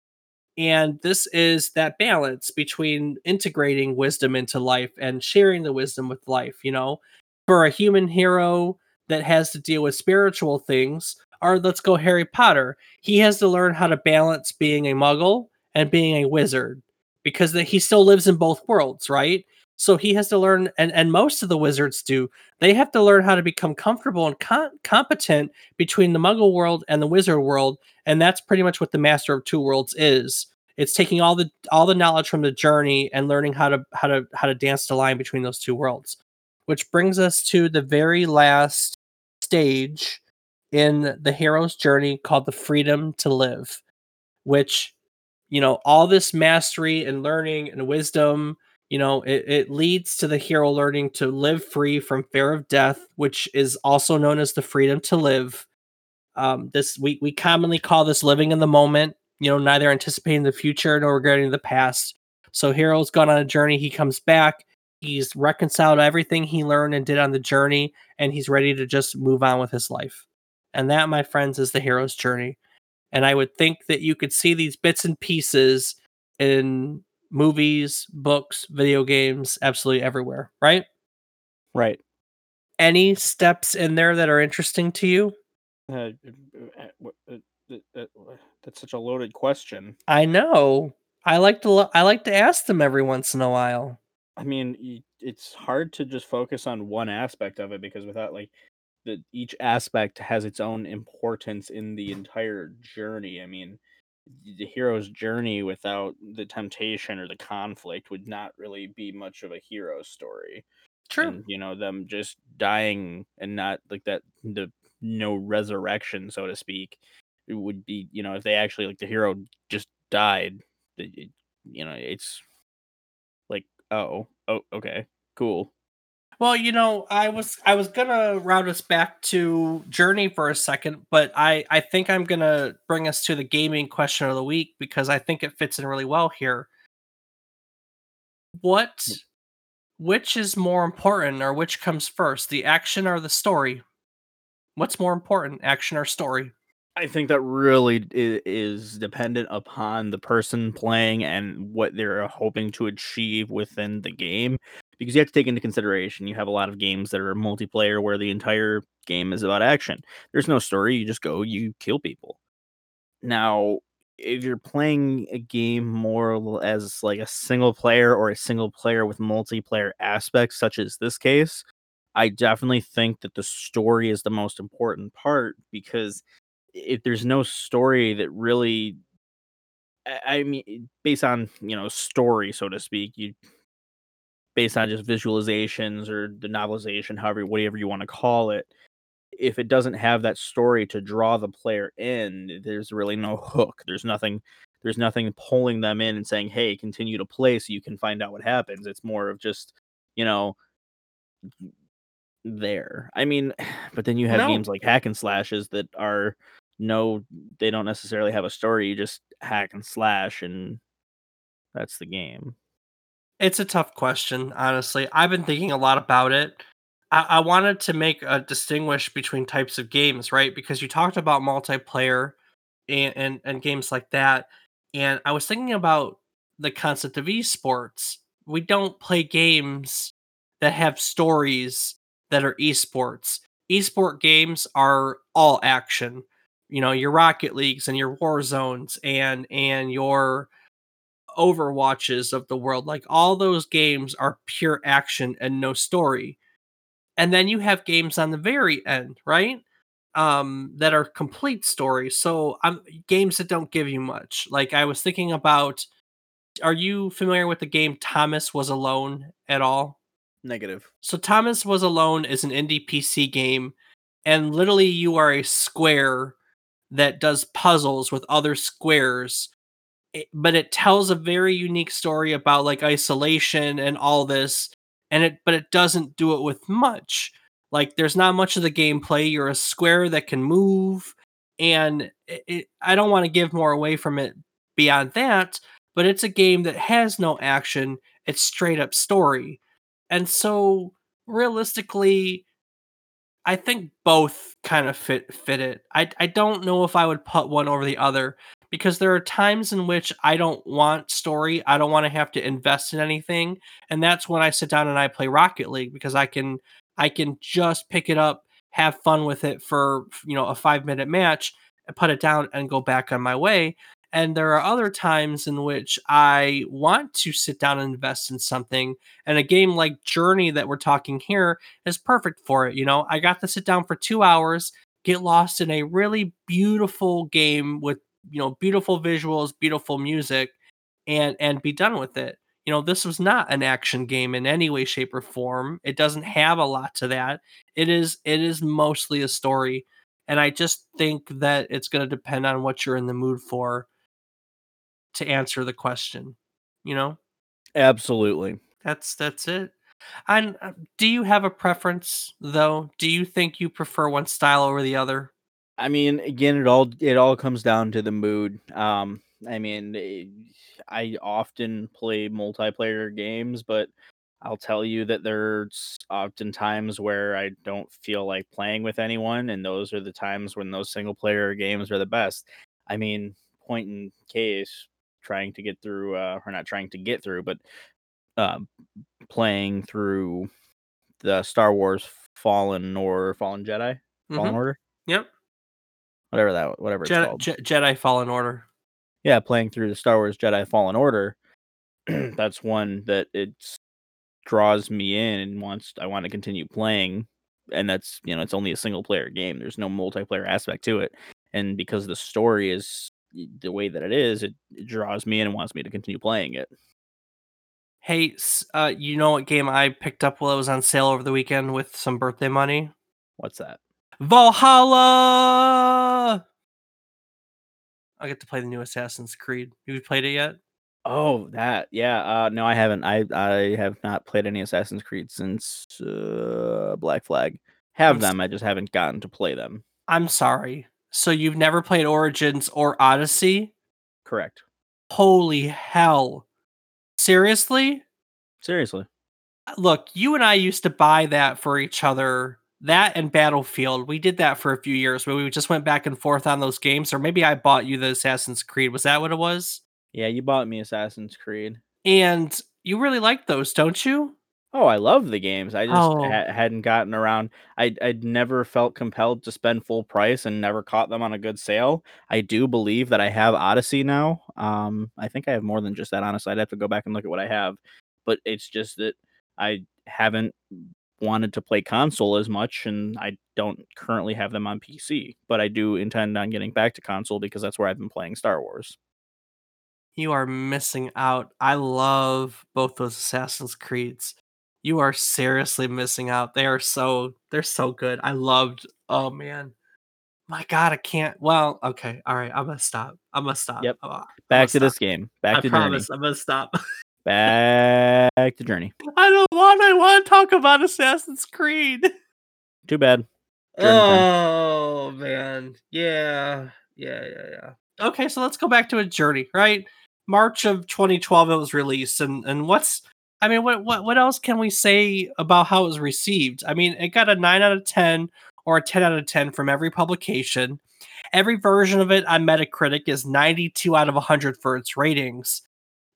And this is that balance between integrating wisdom into life and sharing the wisdom with life. You know, for a human hero that has to deal with spiritual things, or let's go Harry Potter, he has to learn how to balance being a muggle and being a wizard because he still lives in both worlds, right? So he has to learn, and, and most of the wizards do, they have to learn how to become comfortable and com- competent between the muggle world and the wizard world. And that's pretty much what the master of two worlds is. It's taking all the all the knowledge from the journey and learning how to how to how to dance the line between those two worlds. Which brings us to the very last stage in the hero's journey called the freedom to live, which you know, all this mastery and learning and wisdom you know it, it leads to the hero learning to live free from fear of death which is also known as the freedom to live. Um, this we, we commonly call this living in the moment you know neither anticipating the future nor regretting the past. So hero's gone on a journey he comes back he's reconciled everything he learned and did on the journey and he's ready to just move on with his life. And that my friends is the hero's journey. And i would think that you could see these bits and pieces in movies, books, video games, absolutely everywhere, right? Right. Any steps in there that are interesting to you? Uh, uh, uh, uh, that's such a loaded question. I know. I like to lo- I like to ask them every once in a while. I mean, it's hard to just focus on one aspect of it because without like the each aspect has its own importance in the entire journey. I mean, the hero's journey without the temptation or the conflict would not really be much of a hero story. True. And you know, them just dying and not like that the no resurrection, so to speak, it would be, you know, if they actually like the hero just died, it, you know, it's like, oh, oh, okay, cool. Well, you know, I was I was gonna route us back to Journey for a second, but I I think I'm gonna bring us to the gaming question of the week because I think it fits in really well here. What mm. which is more important or which comes first, the action or the story? What's more important, action or story? I think that really is dependent upon the person playing and what they're hoping to achieve within the game. Because you have to take into consideration, you have a lot of games that are multiplayer where the entire game is about action. There's no story, you just go, you kill people. Now, if you're playing a game more as like a single player or a single player with multiplayer aspects, such as this case, I definitely think that the story is the most important part because if there's no story that really I mean based on, you know, story so to speak, you based on just visualizations or the novelization, however whatever you want to call it, if it doesn't have that story to draw the player in, there's really no hook. There's nothing there's nothing pulling them in and saying, "Hey, continue to play so you can find out what happens." It's more of just, you know, there. I mean, but then you have No, games like hack and slashes that are no, they don't necessarily have a story. You just hack and slash, and that's the game. It's a tough question, honestly. I've been thinking a lot about it. I, I wanted to make a distinguish between types of games, right? Because you talked about multiplayer and, and and games like that, and I was thinking about the concept of esports. We don't play games that have stories that are esports. Esport games are all action. You know, your Rocket Leagues and your Warzones and and your Overwatches of the world. Like all those games are pure action and no story. And then you have games on the very end, right? Um, that are complete stories. So um, games that don't give you much. Like I was thinking about, are you familiar with the game Thomas Was Alone at all? Negative. So Thomas Was Alone is an indie PC game, and literally you are a square that does puzzles with other squares it, but it tells a very unique story about like isolation and all this and it but it doesn't do it with much. Like there's not much of the gameplay. You're a square that can move and it, it, i don't want to give more away from it beyond that but it's a game that has no action. It's straight up story. And so realistically I think both kind of fit fit it. I I don't know if I would put one over the other because there are times in which I don't want story. I don't want to have to invest in anything, and that's when I sit down and I play Rocket League because I can I can just pick it up, have fun with it for you know a five minute match, and put it down and go back on my way. And there are other times in which I want to sit down and invest in something. And a game like Journey that we're talking here is perfect for it. You know, I got to sit down for two hours, get lost in a really beautiful game with you know beautiful visuals, beautiful music, and and be done with it. You know, this was not an action game in any way, shape, or form. It doesn't have a lot to that. It is it is mostly a story. And I just think that it's going to depend on what you're in the mood for to answer the question. You know, Absolutely. that's that's it. And uh, do you have a preference though? Do you think you prefer one style over the other? I mean, again, it all it all comes down to the mood. Um, I mean, eh, I often play multiplayer games, but I'll tell you that there's often times where I don't feel like playing with anyone, and those are the times when those single player games are the best. I mean, point in case, trying to get through, uh, or not trying to get through, but uh, playing through the Star Wars Fallen or Fallen Jedi, Fallen Mhm. Order, Yep. Whatever that whatever it's Jedi, called. Je- Jedi Fallen Order. yeah, playing through the Star Wars Jedi Fallen Order, that's one that it draws me in and wants I want to continue playing. And that's you know it's only a single player game. There's no multiplayer aspect to it, and because the story is the way that it is, it, it draws me in and wants me to continue playing it. Hey, uh, you know what game I picked up while it was on sale over the weekend with some birthday money? What's that? Valhalla. I get to play the new Assassin's Creed. Have you played it yet? Oh, that yeah. Uh, no, I haven't. I I have not played any Assassin's Creed since uh, Black Flag. Have I'm them. I just haven't gotten to play them. I'm sorry. So you've never played Origins or Odyssey? Correct. Holy hell. Seriously? Seriously. Look, you and I used to buy that for each other. That and Battlefield. We did that for a few years where we just went back and forth on those games. Or maybe I bought you the Assassin's Creed. Was that what it was? Yeah, you bought me Assassin's Creed. And you really like those, don't you? Oh, I love the games. I just Oh. ha- hadn't gotten around. I I'd never felt compelled to spend full price and never caught them on a good sale. I do believe that I have Odyssey now. Um, I think I have more than just that. Honestly, I'd have to go back and look at what I have, but it's just that I haven't wanted to play console as much, and I don't currently have them on PC. But I do intend on getting back to console because that's where I've been playing Star Wars. You are missing out. I love both those Assassin's Creeds. You are seriously missing out. They are so they're so good. I loved oh man. My god, I can't. Well, okay. All right. I'm gonna stop. I'm gonna stop. Yep. I'm gonna- I'm Back gonna to this game. Back I to promise. I'm gonna stop. Journey. Back to Journey. I don't want. I want to talk about Assassin's Creed. Too bad. Journey time. Oh man, yeah, yeah, yeah, yeah. Okay, so let's go back to a journey, right? March of 2012, it was released, and and what's, I mean, what what what else can we say about how it was received? I mean, it got a nine out of ten or a ten out of ten from every publication. Every version of it on Metacritic is 92 out of 100 for its ratings,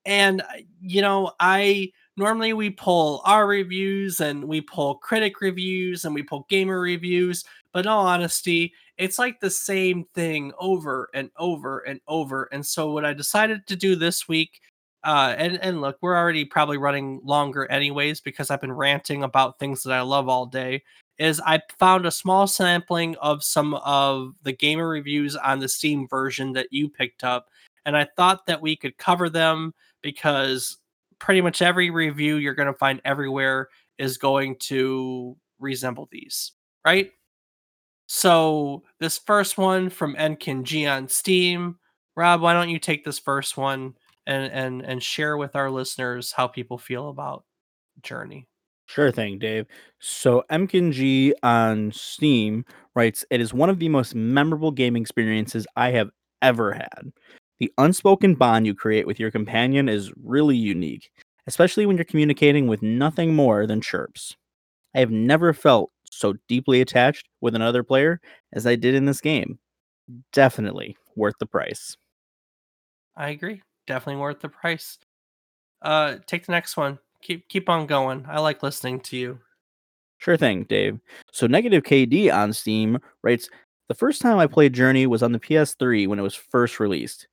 and uh, you know, I normally we pull our reviews and we pull critic reviews and we pull gamer reviews but in all honesty it's like the same thing over and over and over and so what i decided to do this week uh and and look we're already probably running longer anyways because i've been ranting about things that i love all day is i found a small sampling of some of the gamer reviews on the steam version that you picked up and i thought that we could cover them because pretty much every review you're going to find everywhere is going to resemble these, right? So this first one from Enkin G on Steam, Rob, why don't you take this first one and and and share with our listeners how people feel about Journey? Sure thing, Dave. So MKG on Steam writes, It is one of the most memorable gaming experiences I have ever had. The unspoken bond you create with your companion is really unique, especially when you're communicating with nothing more than chirps. I have never felt so deeply attached with another player as I did in this game. Definitely worth the price. I agree. Definitely worth the price. Uh take the next one. Keep keep on going. I like listening to you. Sure thing, Dave. So Negative KD on Steam writes, The first time I played Journey was on the PS3 when it was first released.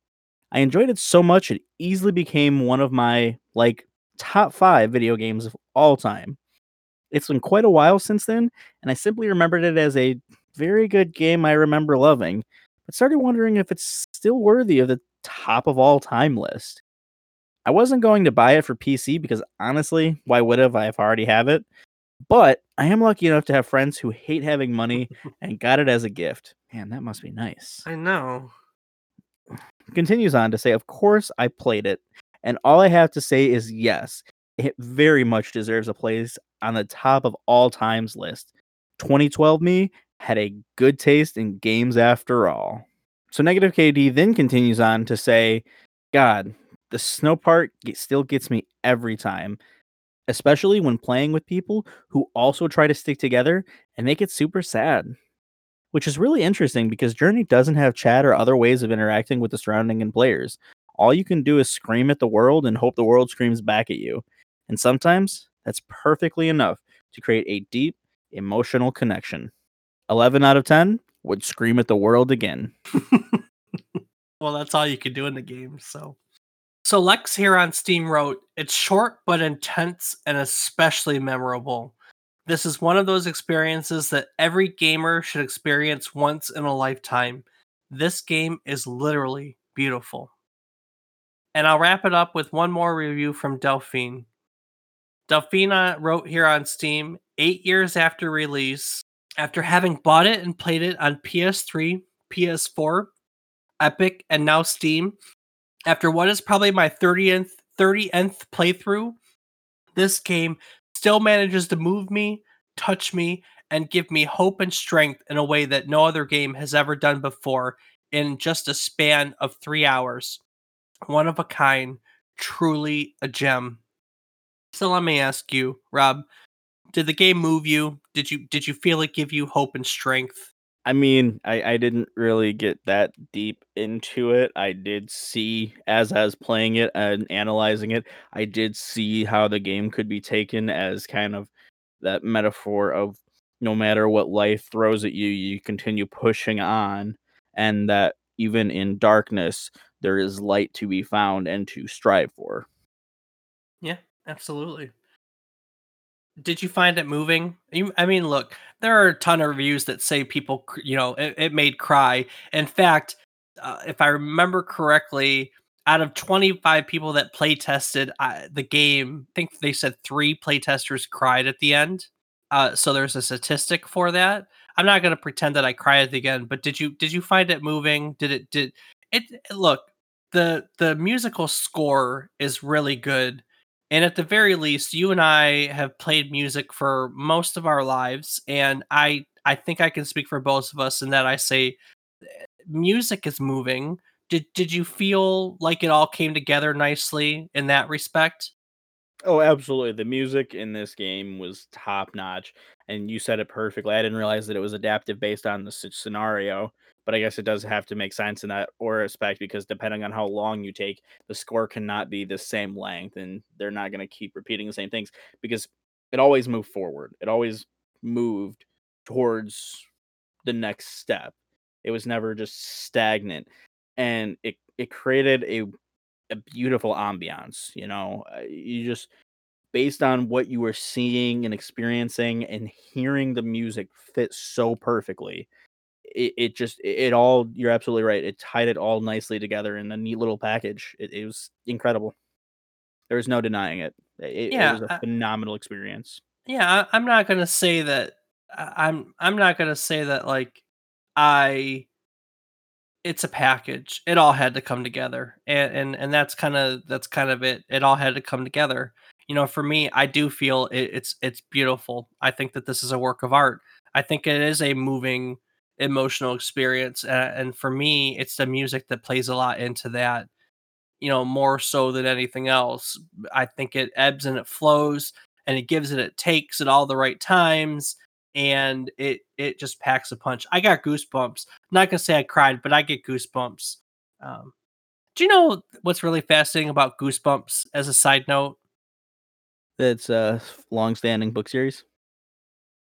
I enjoyed it so much it easily became one of my like top 5 video games of all time. It's been quite a while since then, and I simply remembered it as a very good game I remember loving, but started wondering if it's still worthy of the top of all time list. I wasn't going to buy it for PC because honestly, why would have I if I already have it? But I am lucky enough to have friends who hate having money and got it as a gift. Man, that must be nice. I know. Continues on to say, Of course, I played it. And all I have to say is yes, it very much deserves a place on the top of all times list. 2012 me had a good taste in games after all. So Negative KD then continues on to say, God, the snow part still gets me every time, especially when playing with people who also try to stick together and make it super sad. Which is really interesting because Journey doesn't have chat or other ways of interacting with the surrounding and players. All you can do is scream at the world and hope the world screams back at you. And sometimes that's perfectly enough to create a deep emotional connection. 11 out of 10 would scream at the world again. well, that's all you could do in the game. So, so Lex here on Steam wrote, "It's short but intense and especially memorable. This is one of those experiences that every gamer should experience once in a lifetime. This game is literally beautiful." And I'll wrap it up with one more review from Delphine. Delphina uh, wrote here on Steam, eight years after release, after having bought it and played it on PS3, PS4, Epic, and now Steam, after what is probably my 30th 30th playthrough, this game still manages to move me, touch me, and give me hope and strength in a way that no other game has ever done before in just a span of three hours. One of a kind, truly a gem. So let me ask you, Rob, did the game move you? Did you did you feel it give you hope and strength? I mean, I, I didn't really get that deep into it. I did see as I was playing it and analyzing it, I did see how the game could be taken as kind of that metaphor of no matter what life throws at you, you continue pushing on, and that even in darkness, there is light to be found and to strive for. Yeah, absolutely. Did you find it moving? You, I mean, look, there are a ton of reviews that say people, you know, it, it made cry. In fact, uh, if I remember correctly, out of 25 people that play tested uh, the game, I think they said three play testers cried at the end. Uh, so there's a statistic for that. I'm not going to pretend that I cried at the end, but did you did you find it moving? Did it did it look the the musical score is really good and at the very least you and i have played music for most of our lives and i i think i can speak for both of us in that i say eh, music is moving did did you feel like it all came together nicely in that respect Oh, absolutely. The music in this game was top notch, and you said it perfectly. I didn't realize that it was adaptive based on the scenario, but I guess it does have to make sense in that or respect because depending on how long you take, the score cannot be the same length, and they're not going to keep repeating the same things because it always moved forward. It always moved towards the next step. It was never just stagnant, and it it created a a beautiful ambiance. You know, uh, you just based on what you were seeing and experiencing and hearing the music fit so perfectly. It, it just it all you're absolutely right. It tied it all nicely together in a neat little package. It, it was incredible. There's no denying it. It, yeah, it was a I, phenomenal experience. Yeah, I, I'm not gonna say that. I'm I'm not gonna say that like I it's a package. It all had to come together, and and and that's kind of that's kind of it. It all had to come together. You know, for me, I do feel it, it's it's beautiful. I think that this is a work of art. I think it is a moving, emotional experience, uh, and for me, it's the music that plays a lot into that. You know, more so than anything else. I think it ebbs and it flows, and it gives it it takes at all the right times and it it just packs a punch. I got goosebumps. Not gonna say I cried, but I get goosebumps. Um, do you know what's really fascinating about Goosebumps? As a side note, it's a long-standing book series.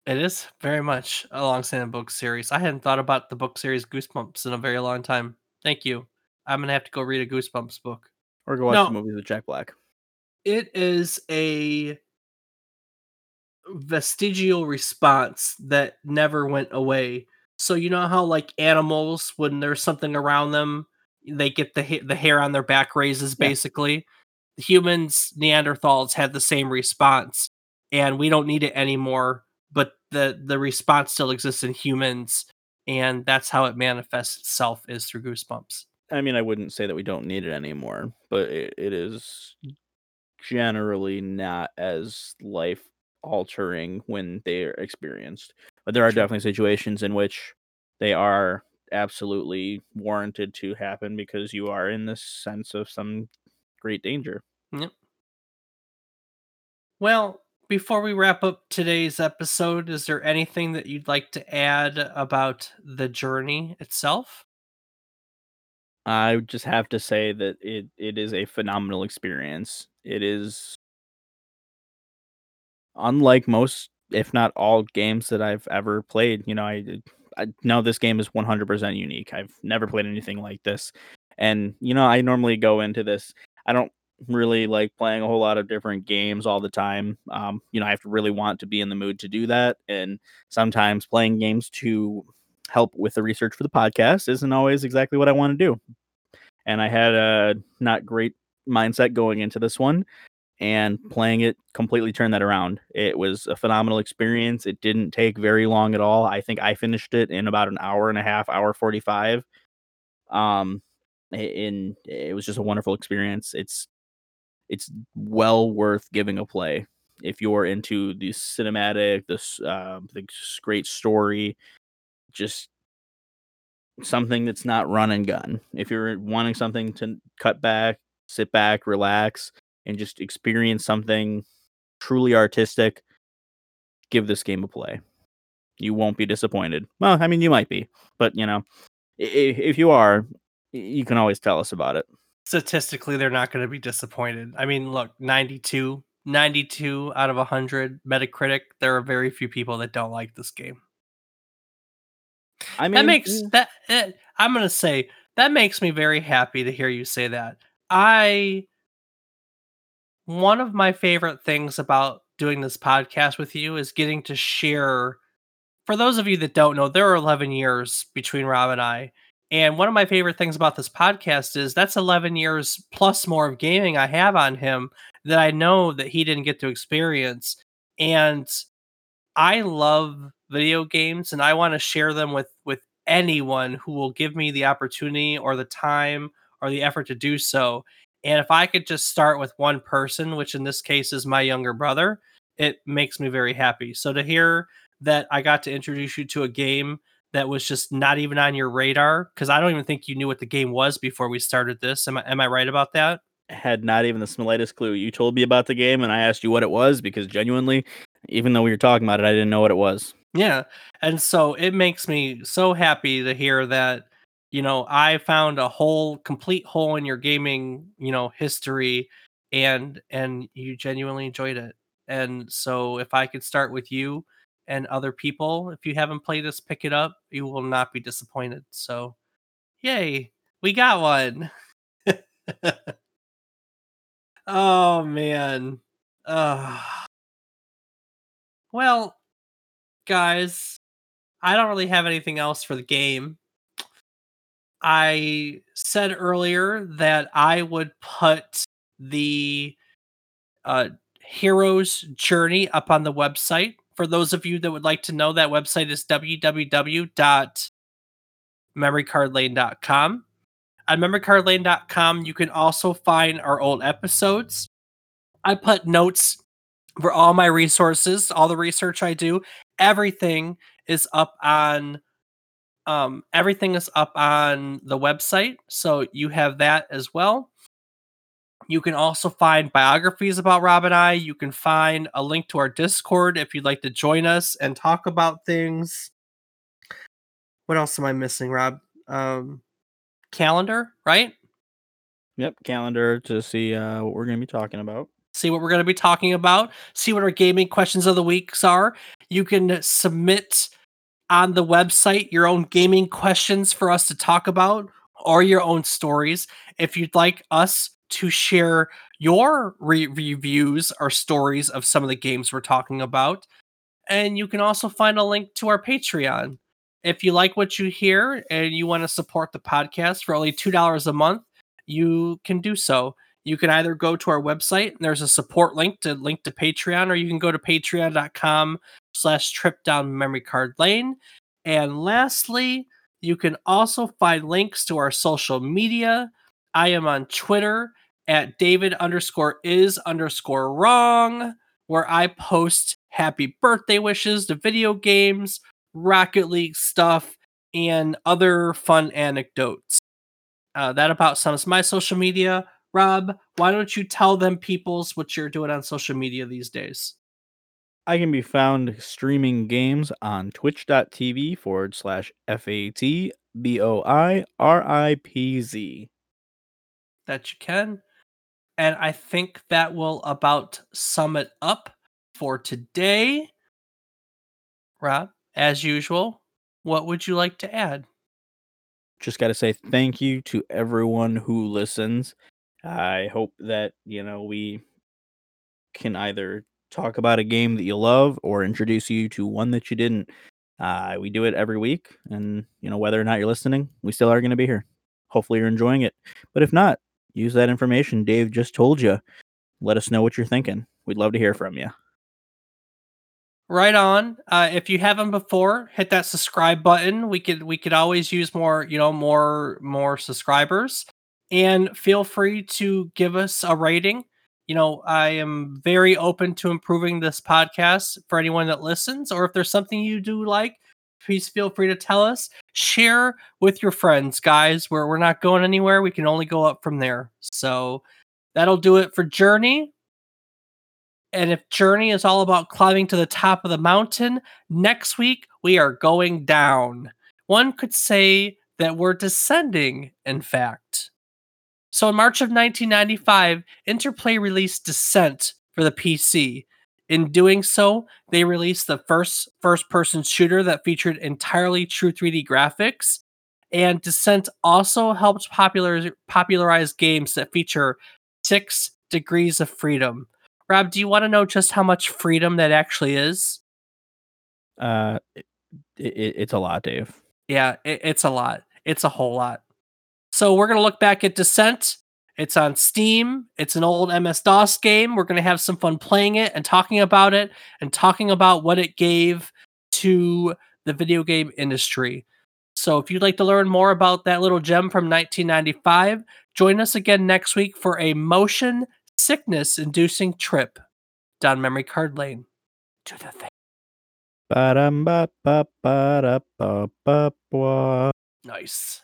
It is very much a long-standing book series. I hadn't thought about the book series Goosebumps in a very long time. Thank you. I'm gonna have to go read a Goosebumps book or go watch no, the movies with Jack Black. It is a vestigial response that never went away. So you know how like animals when there's something around them, they get the ha- the hair on their back raises basically. Yeah. Humans, Neanderthals had the same response and we don't need it anymore, the the response still exists in humans and that's how it manifests itself is through goosebumps. I mean, I wouldn't say that we don't need it anymore, but it, it is generally not as life altering when they're experienced. But there are definitely situations in which they are absolutely warranted to happen because you are in this sense of some great danger. Yep. Well, before we wrap up today's episode, is there anything that you'd like to add about the journey itself? I just have to say that it it is a phenomenal experience. It is unlike most if not all games that I've ever played. You know, I I know this game is 100% unique. I've never played anything like this. And you know, I normally go into this I don't really like playing a whole lot of different games all the time. Um, you know, I have to really want to be in the mood to do that. And sometimes playing games to help with the research for the podcast isn't always exactly what I want to do. And I had a not great mindset going into this one and playing it completely turned that around. It was a phenomenal experience. It didn't take very long at all. I think I finished it in about an hour and a half, hour 45. Um and it was just a wonderful experience. It's it's well worth giving a play if you're into the cinematic, this the um, great story, just something that's not run and gun. If you're wanting something to cut back, sit back, relax, and just experience something truly artistic, give this game a play. You won't be disappointed. Well, I mean, you might be, but you know, if you are, you can always tell us about it. Statistically, they're not going to be disappointed. I mean, look, 92, 92 out of 100 Metacritic. There are very few people that don't like this game. I mean, that makes that eh, I'm going to say that makes me very happy to hear you say that. I one of my favorite things about doing this podcast with you is getting to share for those of you that don't know, there are 11 years between Rob and I. And one of my favorite things about this podcast is that's 11 years plus more of gaming I have on him that I know that he didn't get to experience. And I love video games and I want to share them with with anyone who will give me the opportunity or the time or the effort to do so. And if I could just start with one person, which in this case is my younger brother, it makes me very happy. So to hear that I got to introduce you to a game that was just not even on your radar because I don't even think you knew what the game was before we started this. Am I am I right about that? Had not even the slightest clue. You told me about the game and I asked you what it was because genuinely, even though we were talking about it, I didn't know what it was. Yeah. And so it makes me so happy to hear that, you know, I found a whole complete hole in your gaming, you know, history and and you genuinely enjoyed it. And so if I could start with you, and other people. If you haven't played this, pick it up. You will not be disappointed. So, yay, we got one. oh man. Well, guys, I don't really have anything else for the game. I said earlier that I would put the uh, hero's journey up on the website for those of you that would like to know, that website is www.memorycardlane.com. On memorycardlane.com, you can also find our old episodes. I put notes for all my resources, all the research I do. Everything is up on um, everything is up on the website, so you have that as well. You can also find biographies about Rob and I. You can find a link to our Discord if you'd like to join us and talk about things. What else am I missing, Rob? Um, calendar, right? Yep, calendar to see uh, what we're going to be talking about. See what we're going to be talking about. See what our gaming questions of the weeks are. You can submit on the website your own gaming questions for us to talk about or your own stories. If you'd like us to share your re- reviews or stories of some of the games we're talking about. And you can also find a link to our Patreon. If you like what you hear and you want to support the podcast for only $2 a month, you can do so. You can either go to our website and there's a support link to link to Patreon, or you can go to patreon.com slash trip down memory card lane. And lastly, you can also find links to our social media. I am on Twitter at David underscore is underscore wrong, where I post happy birthday wishes to video games, Rocket League stuff, and other fun anecdotes. Uh, that about sums my social media. Rob, why don't you tell them peoples what you're doing on social media these days? I can be found streaming games on twitch.tv forward slash F A T B O I R I P Z. That you can. And I think that will about sum it up for today. Rob, as usual, what would you like to add? Just got to say thank you to everyone who listens. I hope that, you know, we can either talk about a game that you love or introduce you to one that you didn't. Uh, we do it every week, and you know whether or not you're listening, we still are going to be here. Hopefully, you're enjoying it. But if not, use that information Dave just told you. Let us know what you're thinking. We'd love to hear from you. Right on. Uh, if you haven't before, hit that subscribe button. We could we could always use more, you know, more more subscribers. And feel free to give us a rating. You know, I am very open to improving this podcast for anyone that listens. Or if there's something you do like, please feel free to tell us. Share with your friends, guys. Where we're not going anywhere. We can only go up from there. So that'll do it for Journey. And if Journey is all about climbing to the top of the mountain, next week we are going down. One could say that we're descending, in fact. So in March of 1995, Interplay released Descent for the PC. In doing so, they released the first first person shooter that featured entirely true 3D graphics. And Descent also helped popular, popularize games that feature six degrees of freedom Rob, do you want to know just how much freedom that actually is? Uh, it, it, it's a lot, Dave. Yeah, it, it's a lot. It's a whole lot. So we're gonna look back at Descent. It's on Steam. It's an old MS DOS game. We're gonna have some fun playing it and talking about it and talking about what it gave to the video game industry. So if you'd like to learn more about that little gem from 1995, join us again next week for a motion sickness inducing trip down memory card lane to the thing. Nice.